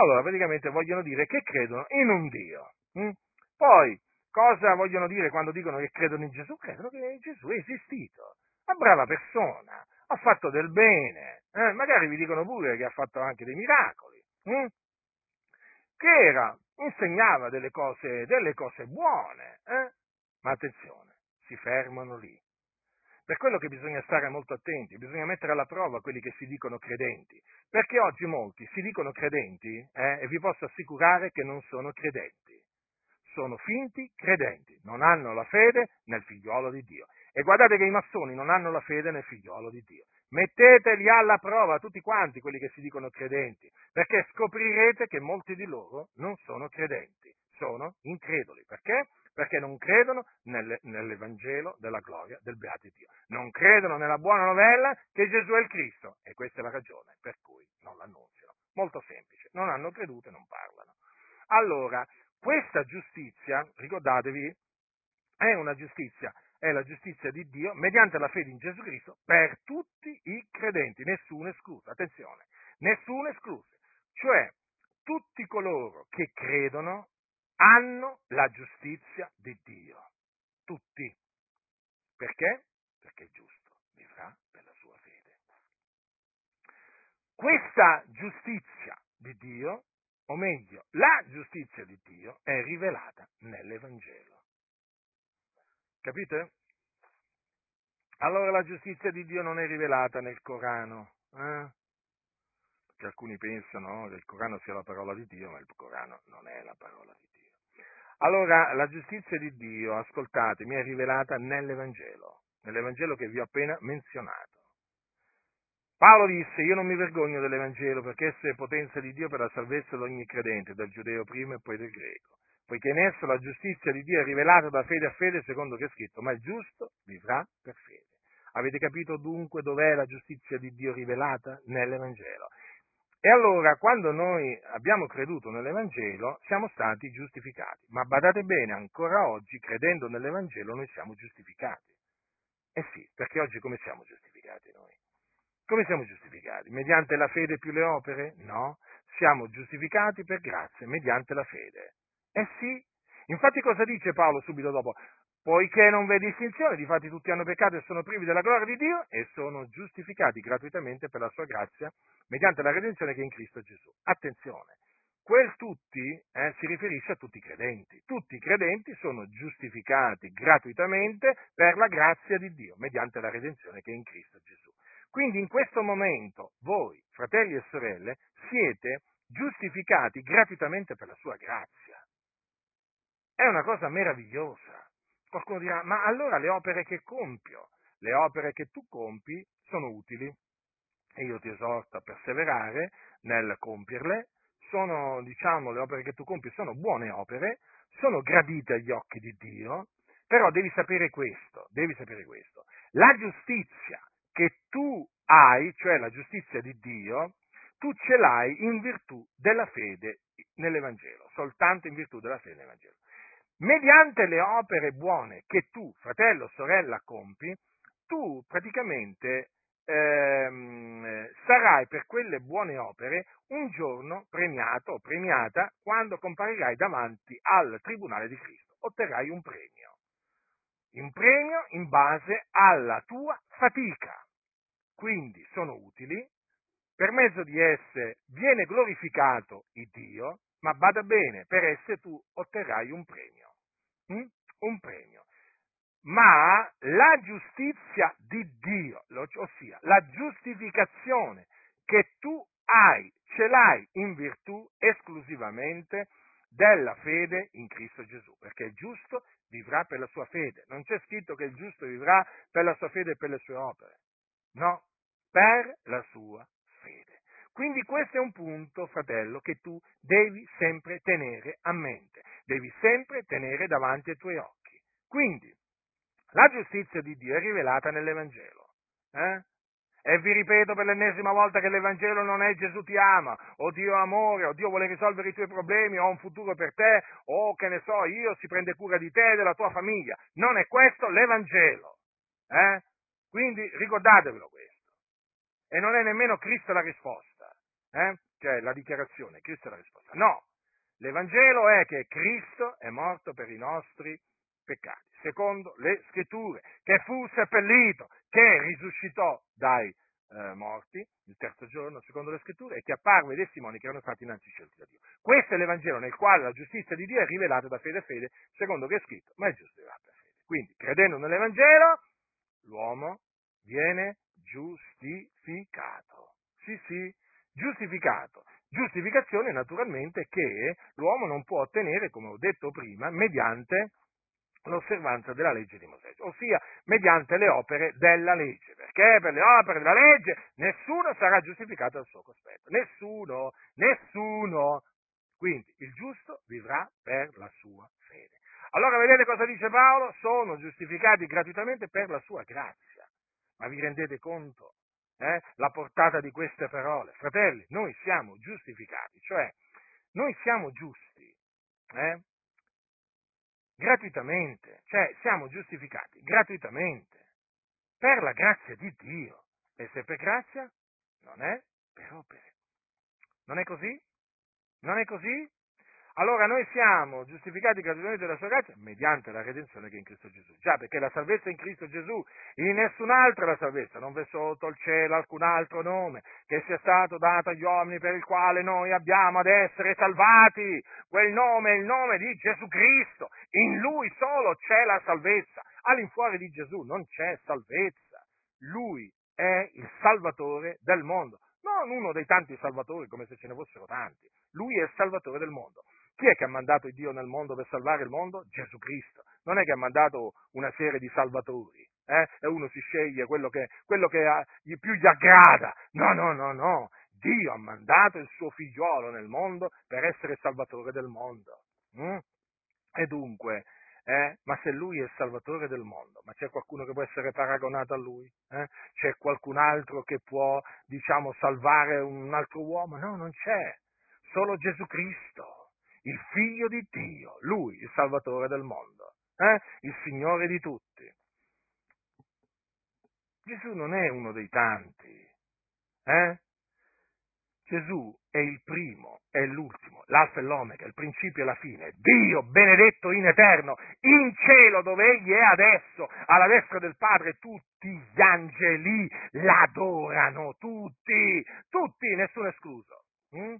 Allora, praticamente vogliono dire che credono in un Dio. Hm? Poi, cosa vogliono dire quando dicono che credono in Gesù? Credono che Gesù è esistito. Una brava persona, ha fatto del bene. Eh? Magari vi dicono pure che ha fatto anche dei miracoli. Hm? Che era, insegnava delle cose, delle cose buone. Eh? Ma attenzione, si fermano lì. Per quello che bisogna stare molto attenti, bisogna mettere alla prova quelli che si dicono credenti, perché oggi molti si dicono credenti eh, e vi posso assicurare che non sono credenti. sono finti credenti, non hanno la fede nel figliuolo di Dio. E guardate che i massoni non hanno la fede nel figliuolo di Dio. Metteteli alla prova tutti quanti quelli che si dicono credenti, perché scoprirete che molti di loro non sono credenti, sono increduli. Perché? Perché non credono nelle, nell'Evangelo della gloria del beato Dio. Non credono nella buona novella che Gesù è il Cristo. E questa è la ragione per cui non l'annunziano. Molto semplice. Non hanno creduto e non parlano. Allora, questa giustizia, ricordatevi, è una giustizia è la giustizia di Dio mediante la fede in Gesù Cristo per tutti i credenti, nessuno escluso, attenzione, nessuno escluso, cioè tutti coloro che credono hanno la giustizia di Dio, tutti. Perché? Perché è giusto, vivrà per la sua fede. Questa giustizia di Dio, o meglio, la giustizia di Dio è rivelata nell'Evangelo. Capite? Allora la giustizia di Dio non è rivelata nel Corano. Eh? Perché alcuni pensano che il Corano sia la parola di Dio, ma il Corano non è la parola di Dio. Allora la giustizia di Dio, ascoltatemi, è rivelata nell'Evangelo, nell'Evangelo che vi ho appena menzionato. Paolo disse, io non mi vergogno dell'Evangelo perché esso è potenza di Dio per la salvezza di ogni credente, del giudeo prima e poi del greco poiché in esso la giustizia di Dio è rivelata da fede a fede, secondo che è scritto, ma il giusto vivrà per fede. Avete capito dunque dov'è la giustizia di Dio rivelata? Nell'Evangelo. E allora, quando noi abbiamo creduto nell'Evangelo, siamo stati giustificati. Ma badate bene, ancora oggi, credendo nell'Evangelo, noi siamo giustificati. Eh sì, perché oggi come siamo giustificati noi? Come siamo giustificati? Mediante la fede più le opere? No, siamo giustificati per grazia, mediante la fede. Eh sì, infatti cosa dice Paolo subito dopo? Poiché non v'è distinzione, difatti tutti hanno peccato e sono privi della gloria di Dio e sono giustificati gratuitamente per la sua grazia mediante la redenzione che è in Cristo Gesù. Attenzione, quel tutti eh, si riferisce a tutti i credenti. Tutti i credenti sono giustificati gratuitamente per la grazia di Dio mediante la redenzione che è in Cristo Gesù. Quindi in questo momento voi, fratelli e sorelle, siete giustificati gratuitamente per la sua grazia. È una cosa meravigliosa. Qualcuno dirà, ma allora le opere che compio, le opere che tu compi sono utili. E io ti esorto a perseverare nel compierle, sono, diciamo, le opere che tu compi sono buone opere, sono gradite agli occhi di Dio, però devi sapere questo, devi sapere questo. La giustizia che tu hai, cioè la giustizia di Dio, tu ce l'hai in virtù della fede nell'Evangelo, soltanto in virtù della fede nell'Evangelo mediante le opere buone che tu, fratello o sorella, compi, tu praticamente ehm, sarai per quelle buone opere un giorno premiato o premiata quando comparirai davanti al tribunale di Cristo. Otterrai un premio. Un premio in base alla tua fatica. Quindi sono utili, per mezzo di esse viene glorificato il Dio, ma bada bene, per esse tu otterrai un premio hm? un premio. Ma la giustizia di Dio, ossia la giustificazione che tu hai, ce l'hai in virtù esclusivamente della fede in Cristo Gesù, perché il giusto vivrà per la sua fede. Non c'è scritto che il giusto vivrà per la sua fede e per le sue opere. No, per la sua. Quindi questo è un punto, fratello, che tu devi sempre tenere a mente, devi sempre tenere davanti ai tuoi occhi. Quindi, la giustizia di Dio è rivelata nell'Evangelo. Eh? E vi ripeto per l'ennesima volta che l'Evangelo non è Gesù ti ama, o Dio amore, o Dio vuole risolvere i tuoi problemi, o un futuro per te, o che ne so io, si prende cura di te e della tua famiglia. Non è questo l'Evangelo. Eh? Quindi ricordatevelo questo. E non è nemmeno Cristo la risposta eh? cioè la dichiarazione, Cristo è la risposta. No, l'Evangelo è che Cristo è morto per i nostri peccati, secondo le scritture, che fu seppellito, che risuscitò dai eh, morti il terzo giorno, secondo le scritture, e che apparve ai testimoni che erano stati innanzi scelti da Dio. Questo è l'Evangelo nel quale la giustizia di Dio è rivelata da fede a fede, secondo che è scritto, ma è giusto per fede. Quindi, credendo nell'Evangelo, l'uomo viene giustificato. Sì, sì, giustificato. Giustificazione naturalmente che l'uomo non può ottenere, come ho detto prima, mediante l'osservanza della legge di Mosè, ossia mediante le opere della legge, perché per le opere della legge nessuno sarà giustificato al suo cospetto, nessuno, nessuno. Quindi il giusto vivrà per la sua fede. Allora vedete cosa dice Paolo? Sono giustificati gratuitamente per la sua grazia. Ma vi rendete conto? Eh, la portata di queste parole. Fratelli, noi siamo giustificati, cioè noi siamo giusti eh, gratuitamente, cioè siamo giustificati gratuitamente per la grazia di Dio. E se per grazia, non è per opere. Non è così? Non è così? Allora noi siamo giustificati gratuitamente dalla sua grazia mediante la redenzione che è in Cristo Gesù. Già, perché la salvezza è in Cristo Gesù, in nessun'altra la salvezza, non v'è sotto il cielo alcun altro nome che sia stato dato agli uomini per il quale noi abbiamo ad essere salvati. Quel nome è il nome di Gesù Cristo. In Lui solo c'è la salvezza. All'infuori di Gesù non c'è salvezza. Lui è il Salvatore del mondo. Non uno dei tanti salvatori come se ce ne fossero tanti. Lui è il Salvatore del mondo. Chi è che ha mandato Dio nel mondo per salvare il mondo? Gesù Cristo. Non è che ha mandato una serie di salvatori eh? e uno si sceglie quello che, quello che ha, gli più gli aggrada. No, no, no, no. Dio ha mandato il suo figliolo nel mondo per essere salvatore del mondo. Mm? E dunque, eh? ma se lui è il salvatore del mondo, ma c'è qualcuno che può essere paragonato a lui? Eh? C'è qualcun altro che può, diciamo, salvare un altro uomo? No, non c'è. Solo Gesù Cristo il figlio di Dio, lui il salvatore del mondo, eh? il Signore di tutti. Gesù non è uno dei tanti, eh? Gesù è il primo, è l'ultimo, l'alfa e l'omega, il principio e la fine, Dio benedetto in eterno, in cielo dove egli è adesso, alla destra del Padre, tutti gli angeli l'adorano, tutti, tutti, nessuno escluso. Hm?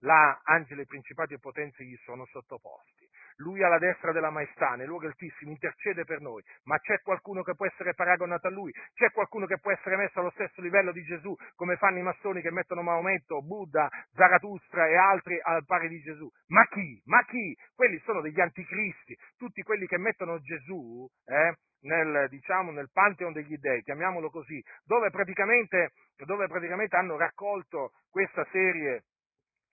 Là angeli, principati e potenze gli sono sottoposti. Lui alla destra della maestà, nei luoghi altissimi, intercede per noi, ma c'è qualcuno che può essere paragonato a lui, c'è qualcuno che può essere messo allo stesso livello di Gesù, come fanno i massoni che mettono Maometto, Buddha, Zarathustra e altri al pari di Gesù. Ma chi? Ma chi? Quelli sono degli anticristi, tutti quelli che mettono Gesù, eh, nel, diciamo, nel pantheon degli dei, chiamiamolo così, dove praticamente, dove praticamente hanno raccolto questa serie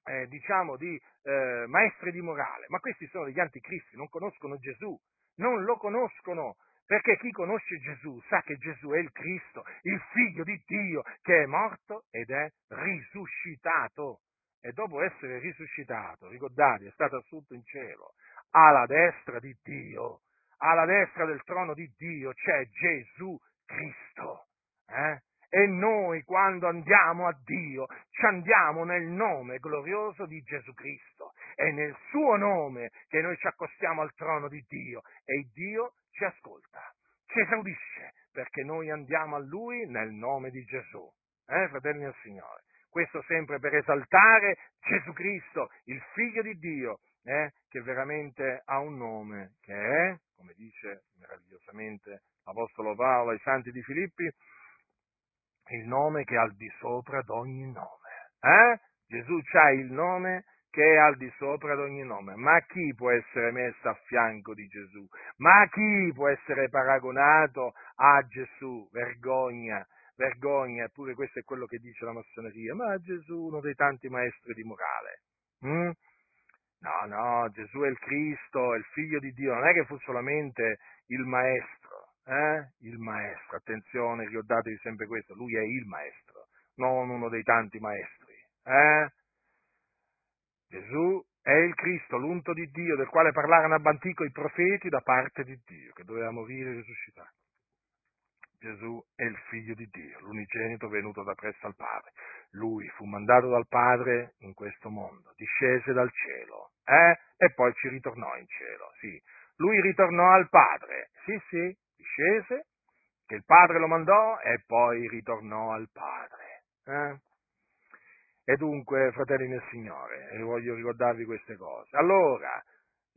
eh, diciamo, di eh, maestri di morale, ma questi sono degli anticristi, non conoscono Gesù, non lo conoscono, perché chi conosce Gesù sa che Gesù è il Cristo, il figlio di Dio, che è morto ed è risuscitato. E dopo essere risuscitato, ricordate, è stato assunto in cielo, alla destra di Dio, alla destra del trono di Dio c'è Gesù Cristo. Eh? E noi quando andiamo a Dio ci andiamo nel nome glorioso di Gesù Cristo. È nel suo nome che noi ci accostiamo al trono di Dio e Dio ci ascolta, ci esaudisce, perché noi andiamo a Lui nel nome di Gesù. Eh, fratelli del Signore? Questo sempre per esaltare Gesù Cristo, il Figlio di Dio, eh, che veramente ha un nome che è, come dice meravigliosamente l'Apostolo Paolo ai Santi di Filippi, il nome che è al di sopra d'ogni nome. Eh? Gesù ha il nome che è al di sopra di ogni nome. Ma chi può essere messo a fianco di Gesù? Ma chi può essere paragonato a Gesù? Vergogna, vergogna, eppure questo è quello che dice la massoneria. Ma Gesù, uno dei tanti maestri di morale. Mm? No, no, Gesù è il Cristo, è il figlio di Dio, non è che fu solamente il maestro eh? il maestro. Attenzione, ricordatevi sempre questo, lui è il maestro, non uno dei tanti maestri. Eh? Gesù è il Cristo, l'unto di Dio, del quale parlarono ab antico i profeti da parte di Dio, che doveva morire e risuscitare. Gesù è il figlio di Dio, l'unigenito venuto da presso al Padre. Lui fu mandato dal Padre in questo mondo, discese dal cielo, eh? e poi ci ritornò in cielo, sì. Lui ritornò al Padre, sì, sì, scese, che il padre lo mandò e poi ritornò al padre. Eh? E dunque, fratelli nel Signore, voglio ricordarvi queste cose. Allora,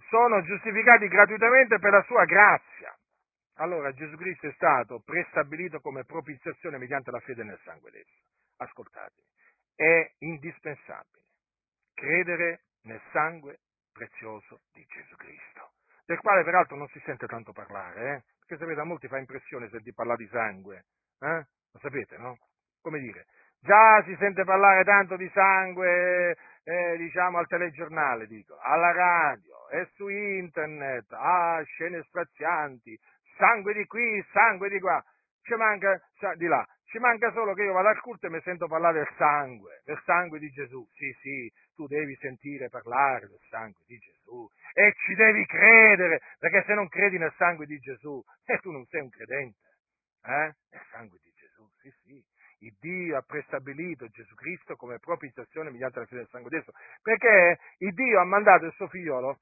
sono giustificati gratuitamente per la sua grazia. Allora, Gesù Cristo è stato prestabilito come propiziazione mediante la fede nel sangue d'esso. Ascoltate. è indispensabile credere nel sangue prezioso di Gesù Cristo, del quale peraltro non si sente tanto parlare, eh? perché sapete a molti fa impressione sentir parlare di sangue, eh? lo sapete, no? Come dire, già si sente parlare tanto di sangue, eh, diciamo al telegiornale, dico, alla radio e su internet, ah, scene strazianti, sangue di qui, sangue di qua, ci manca di là, ci manca solo che io vada al culto e mi sento parlare del sangue, del sangue di Gesù. Sì, sì, tu devi sentire parlare del sangue di Gesù e ci devi credere, perché se non credi nel sangue di Gesù, eh, tu non sei un credente. Eh? Nel sangue di Gesù, sì, sì. Il Dio ha prestabilito Gesù Cristo come propiziazione mediante la fede del sangue di Gesù, perché il Dio ha mandato il suo figliolo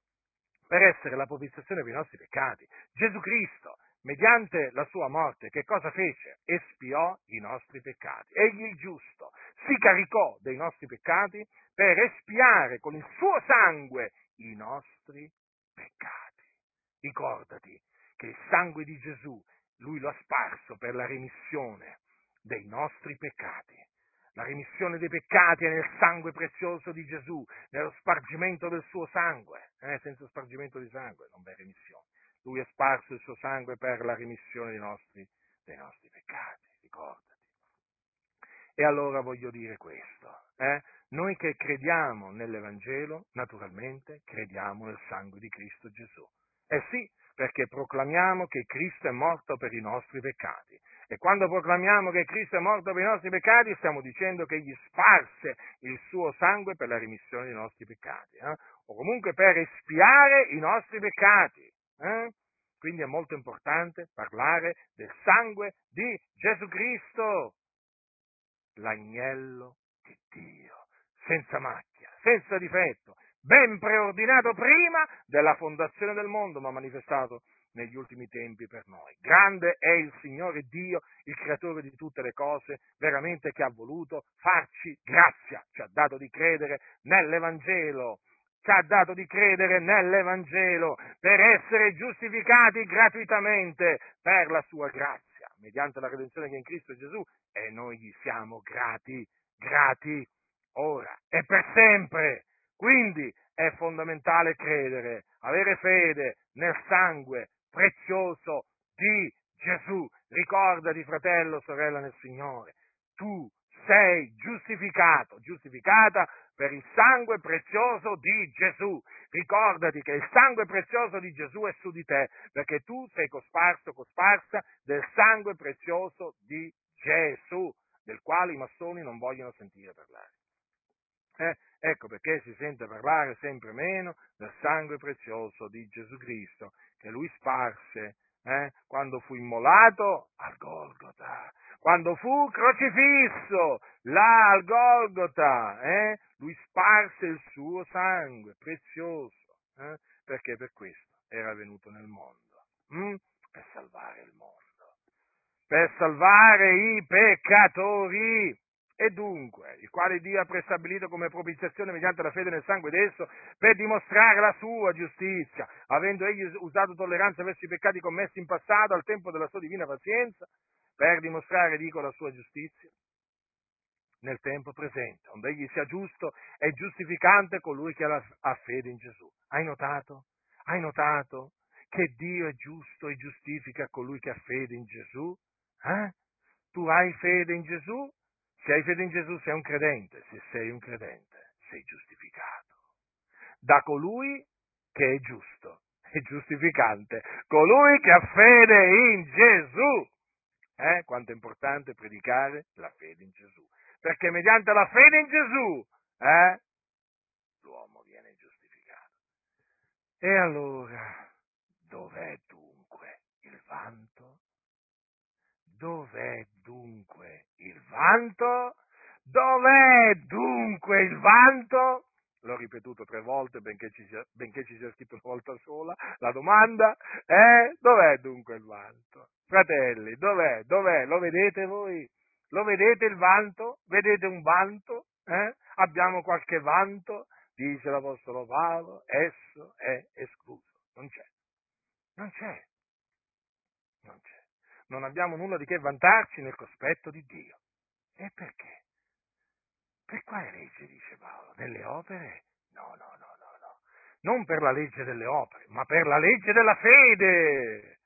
per essere la propiziazione per i nostri peccati. Gesù Cristo mediante la sua morte, che cosa fece? Espiò i nostri peccati. Egli il giusto si caricò dei nostri peccati per espiare con il suo sangue i nostri peccati. Ricordati che il sangue di Gesù, lui lo ha sparso per la remissione dei nostri peccati. La remissione dei peccati è nel sangue prezioso di Gesù, nello spargimento del suo sangue. Eh, senza spargimento di sangue non v'è remissione. Lui ha sparso il suo sangue per la rimissione dei nostri, dei nostri peccati, ricordati. E allora voglio dire questo, eh? noi che crediamo nell'Evangelo, naturalmente crediamo nel sangue di Cristo Gesù. Eh sì, perché proclamiamo che Cristo è morto per i nostri peccati. E quando proclamiamo che Cristo è morto per i nostri peccati, stiamo dicendo che egli sparse il suo sangue per la rimissione dei nostri peccati, eh? o comunque per espiare i nostri peccati. Eh? Quindi è molto importante parlare del sangue di Gesù Cristo, l'agnello di Dio, senza macchia, senza difetto, ben preordinato prima della fondazione del mondo, ma manifestato negli ultimi tempi per noi. Grande è il Signore Dio, il creatore di tutte le cose, veramente che ha voluto farci grazia, ci ha dato di credere nell'Evangelo ci ha dato di credere nell'Evangelo per essere giustificati gratuitamente per la sua grazia, mediante la redenzione che è in Cristo Gesù, e noi gli siamo grati, grati ora e per sempre. Quindi è fondamentale credere, avere fede nel sangue prezioso di Gesù. Ricordati, fratello, sorella nel Signore, tu sei giustificato, giustificata per il sangue prezioso di Gesù. Ricordati che il sangue prezioso di Gesù è su di te, perché tu sei cosparso, cosparsa del sangue prezioso di Gesù, del quale i massoni non vogliono sentire parlare. Eh, ecco perché si sente parlare sempre meno del sangue prezioso di Gesù Cristo, che lui sparse eh, quando fu immolato al Golgota, quando fu crocifisso là al Golgota, eh, lui sparse il suo sangue prezioso, eh, perché per questo era venuto nel mondo, hm? per salvare il mondo, per salvare i peccatori. E dunque, il quale Dio ha prestabilito come propiziazione mediante la fede nel sangue d'esso, per dimostrare la sua giustizia, avendo egli usato tolleranza verso i peccati commessi in passato al tempo della sua divina pazienza, per dimostrare, dico, la sua giustizia nel tempo presente, onde egli sia giusto e giustificante colui che ha fede in Gesù. Hai notato? Hai notato che Dio è giusto e giustifica colui che ha fede in Gesù? Eh? Tu hai fede in Gesù? Se hai fede in Gesù sei un credente, se sei un credente sei giustificato da colui che è giusto e giustificante, colui che ha fede in Gesù. Eh? Quanto è importante predicare la fede in Gesù. Perché mediante la fede in Gesù eh, l'uomo viene giustificato. E allora, dov'è dunque il vanto? Dov'è dunque il vanto? Dov'è dunque il vanto? L'ho ripetuto tre volte benché ci sia, benché ci sia scritto una volta sola. La domanda è dov'è dunque il vanto? Fratelli, dov'è? Dov'è? Lo vedete voi? Lo vedete il vanto? Vedete un vanto? Eh? Abbiamo qualche vanto? Dice l'Apostolo Paolo, esso è escluso. Non c'è. Non c'è. Non c'è. Non abbiamo nulla di che vantarci nel cospetto di Dio. E perché? Per quale legge, dice Paolo? Delle opere? No, no, no, no, no. Non per la legge delle opere, ma per la legge della fede.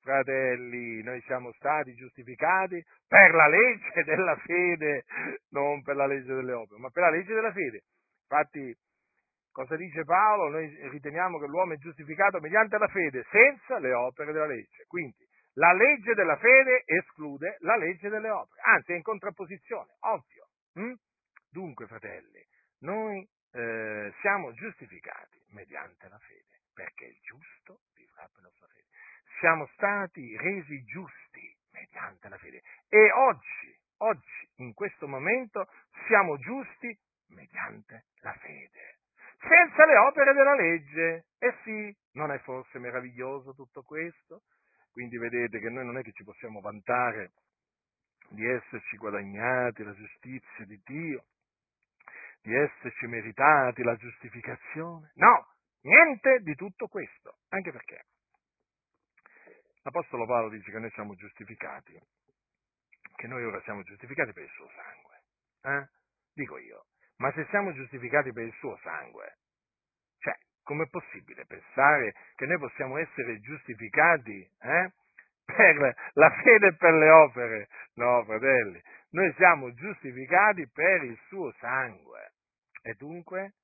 Fratelli, noi siamo stati giustificati per la legge della fede, non per la legge delle opere, ma per la legge della fede. Infatti, cosa dice Paolo? Noi riteniamo che l'uomo è giustificato mediante la fede, senza le opere della legge. Quindi, la legge della fede esclude la legge delle opere, anzi è in contrapposizione, ovvio. Hm? Dunque, fratelli, noi eh, siamo giustificati mediante la fede, perché il giusto vivrà per la sua fede. Siamo stati resi giusti mediante la fede e oggi, oggi, in questo momento, siamo giusti mediante la fede, senza le opere della legge. E sì, non è forse meraviglioso tutto questo? Quindi vedete che noi non è che ci possiamo vantare di esserci guadagnati la giustizia di Dio, di esserci meritati la giustificazione. No, niente di tutto questo. Anche perché l'Apostolo Paolo dice che noi siamo giustificati, che noi ora siamo giustificati per il suo sangue. Eh? Dico io, ma se siamo giustificati per il suo sangue, com'è possibile pensare che noi possiamo essere giustificati eh, per la fede e per le opere? No, fratelli, noi siamo giustificati per il suo sangue. E dunque,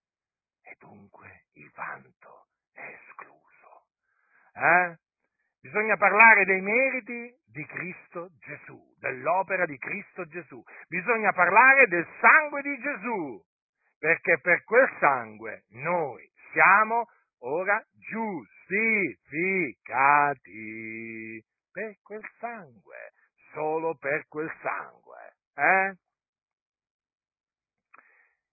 e dunque il vanto è escluso. Eh? Bisogna parlare dei meriti di Cristo Gesù, dell'opera di Cristo Gesù. Bisogna parlare del sangue di Gesù, perché per quel sangue noi siamo ora giustificati. Per quel sangue, solo per quel sangue. Eh?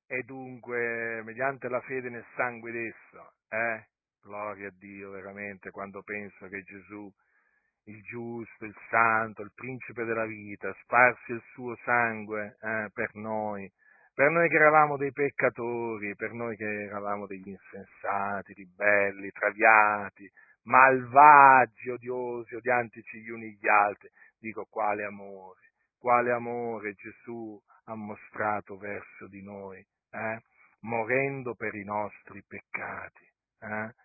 E dunque, mediante la fede nel sangue d'esso, eh? Gloria a Dio veramente quando penso che Gesù, il giusto, il santo, il principe della vita, sparse il suo sangue eh, per noi, per noi che eravamo dei peccatori, per noi che eravamo degli insensati, ribelli, traviati, malvagi, odiosi, odiantici gli uni gli altri. Dico quale amore, quale amore Gesù ha mostrato verso di noi, eh? morendo per i nostri peccati. Eh?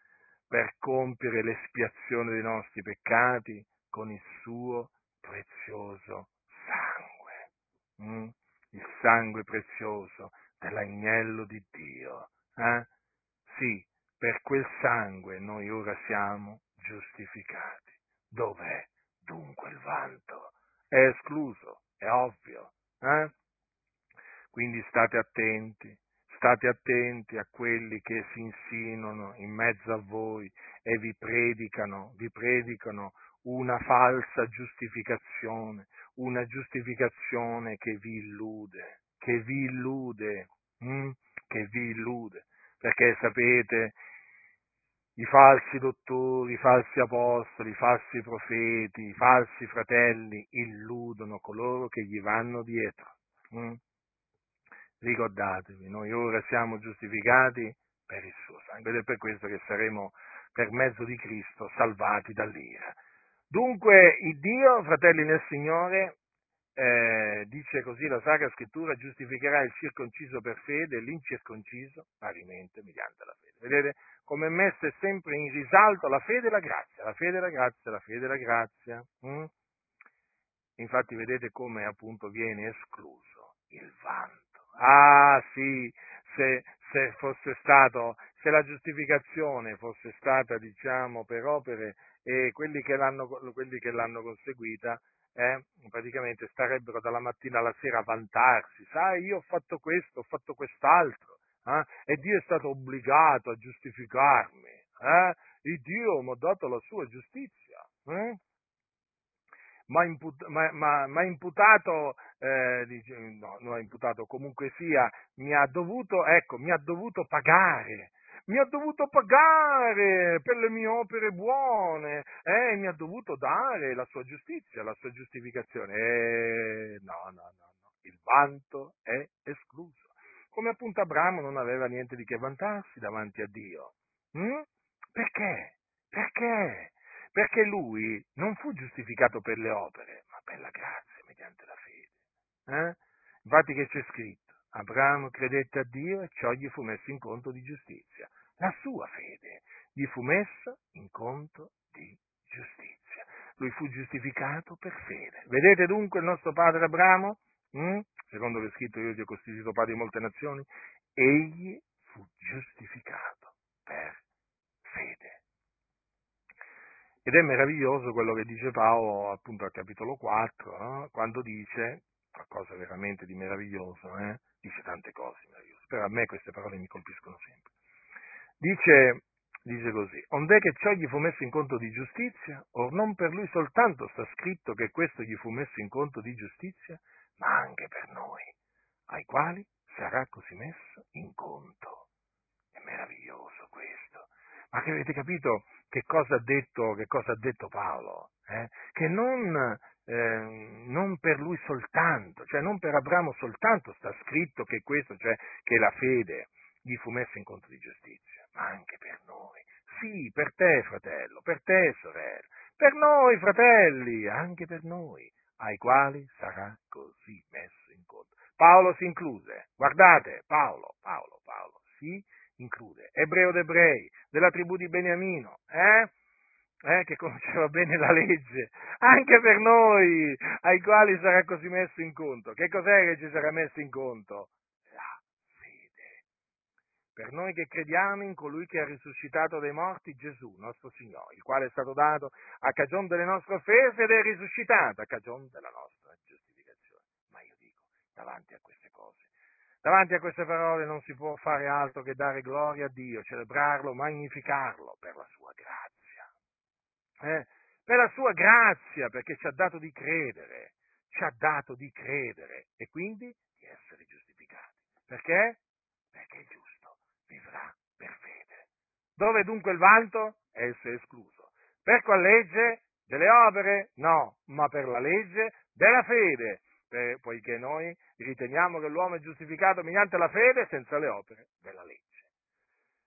per compiere l'espiazione dei nostri peccati con il suo prezioso sangue, mm? Il sangue prezioso dell'agnello di Dio. Eh? Sì, per quel sangue noi ora siamo giustificati. Dov'è dunque il vanto? È escluso, è ovvio. Eh? Quindi state attenti, State attenti a quelli che si insinuano in mezzo a voi e vi predicano, vi predicano una falsa giustificazione, una giustificazione che vi illude, che vi illude, hm? che vi illude, perché sapete, i falsi dottori, i falsi apostoli, i falsi profeti, i falsi fratelli illudono coloro che gli vanno dietro. Hm? ricordatevi, noi ora siamo giustificati per il suo sangue ed è per questo che saremo per mezzo di Cristo salvati dall'ira. Dunque, il Dio, fratelli nel Signore, eh, dice così la Sacra Scrittura, giustificherà il circonciso per fede e l'incirconciso parimente mediante la fede. Vedete come è messa sempre in risalto la fede e la grazia, la fede e la grazia, la fede e la grazia. Hm? Infatti vedete come appunto viene escluso il vanto Ah sì, se, se stato, se la giustificazione fosse stata, diciamo, per opere e quelli che l'hanno, quelli che l'hanno conseguita, eh, praticamente starebbero dalla mattina alla sera a vantarsi, sai, io ho fatto questo, ho fatto quest'altro, eh, e Dio è stato obbligato a giustificarmi, eh, e Dio mi ha dato la sua giustizia. Eh? ma, imput- ma, ma, ma imputato, eh, dice, no, non ha imputato, comunque sia, mi ha dovuto, ecco, mi ha dovuto pagare, mi ha dovuto pagare per le mie opere buone, eh, mi ha dovuto dare la sua giustizia, la sua giustificazione. Eh, no, no, no, no, il vanto è escluso. Come appunto Abramo non aveva niente di che vantarsi davanti a Dio. Hm? Perché? Perché? perché lui non fu giustificato per le opere, ma per la grazia mediante la fede. Eh? Infatti che c'è scritto? Abramo credette a Dio e ciò gli fu messo in conto di giustizia. La sua fede gli fu messa in conto di giustizia. Lui fu giustificato per fede. Vedete dunque il nostro padre Abramo? Mm? Secondo che è scritto io ti ho costituito padre di molte nazioni. Egli fu giustificato per fede. Ed è meraviglioso quello che dice Paolo appunto al capitolo 4, eh? quando dice, qualcosa veramente di meraviglioso, eh? dice tante cose meravigliose, però a me queste parole mi colpiscono sempre. Dice, dice così, ond'è che ciò gli fu messo in conto di giustizia, or non per lui soltanto sta scritto che questo gli fu messo in conto di giustizia, ma anche per noi, ai quali sarà così messo in conto. È meraviglioso questo. Ma che avete capito che cosa ha detto, cosa ha detto Paolo? Eh? Che non eh, non per lui soltanto, cioè non per Abramo soltanto sta scritto che questo, cioè che la fede gli fu messa in conto di giustizia, ma anche per noi. Sì, per te fratello, per te sorella, per noi fratelli, anche per noi, ai quali sarà così messo in conto. Paolo si include, guardate, Paolo, Paolo, Paolo, si include, ebreo d'ebrei, della tribù di Beniamino, eh? Eh, che conosceva bene la legge, anche per noi, ai quali sarà così messo in conto. Che cos'è che ci sarà messo in conto? La fede. Per noi che crediamo in colui che ha risuscitato dai morti Gesù, nostro Signore, il quale è stato dato a cagione delle nostre offese ed è risuscitato a cagione della nostra giustificazione. Ma io dico, davanti a queste cose, davanti a queste parole non si può fare altro che dare gloria a Dio, celebrarlo, magnificarlo per la sua grazia eh, per la sua grazia, perché ci ha dato di credere, ci ha dato di credere e quindi di essere giustificati. Perché? Perché il giusto vivrà per fede. Dove dunque il vanto? Esso è escluso. Per qual legge? Delle opere? No, ma per la legge della fede, per, poiché noi riteniamo che l'uomo è giustificato mediante la fede senza le opere della legge.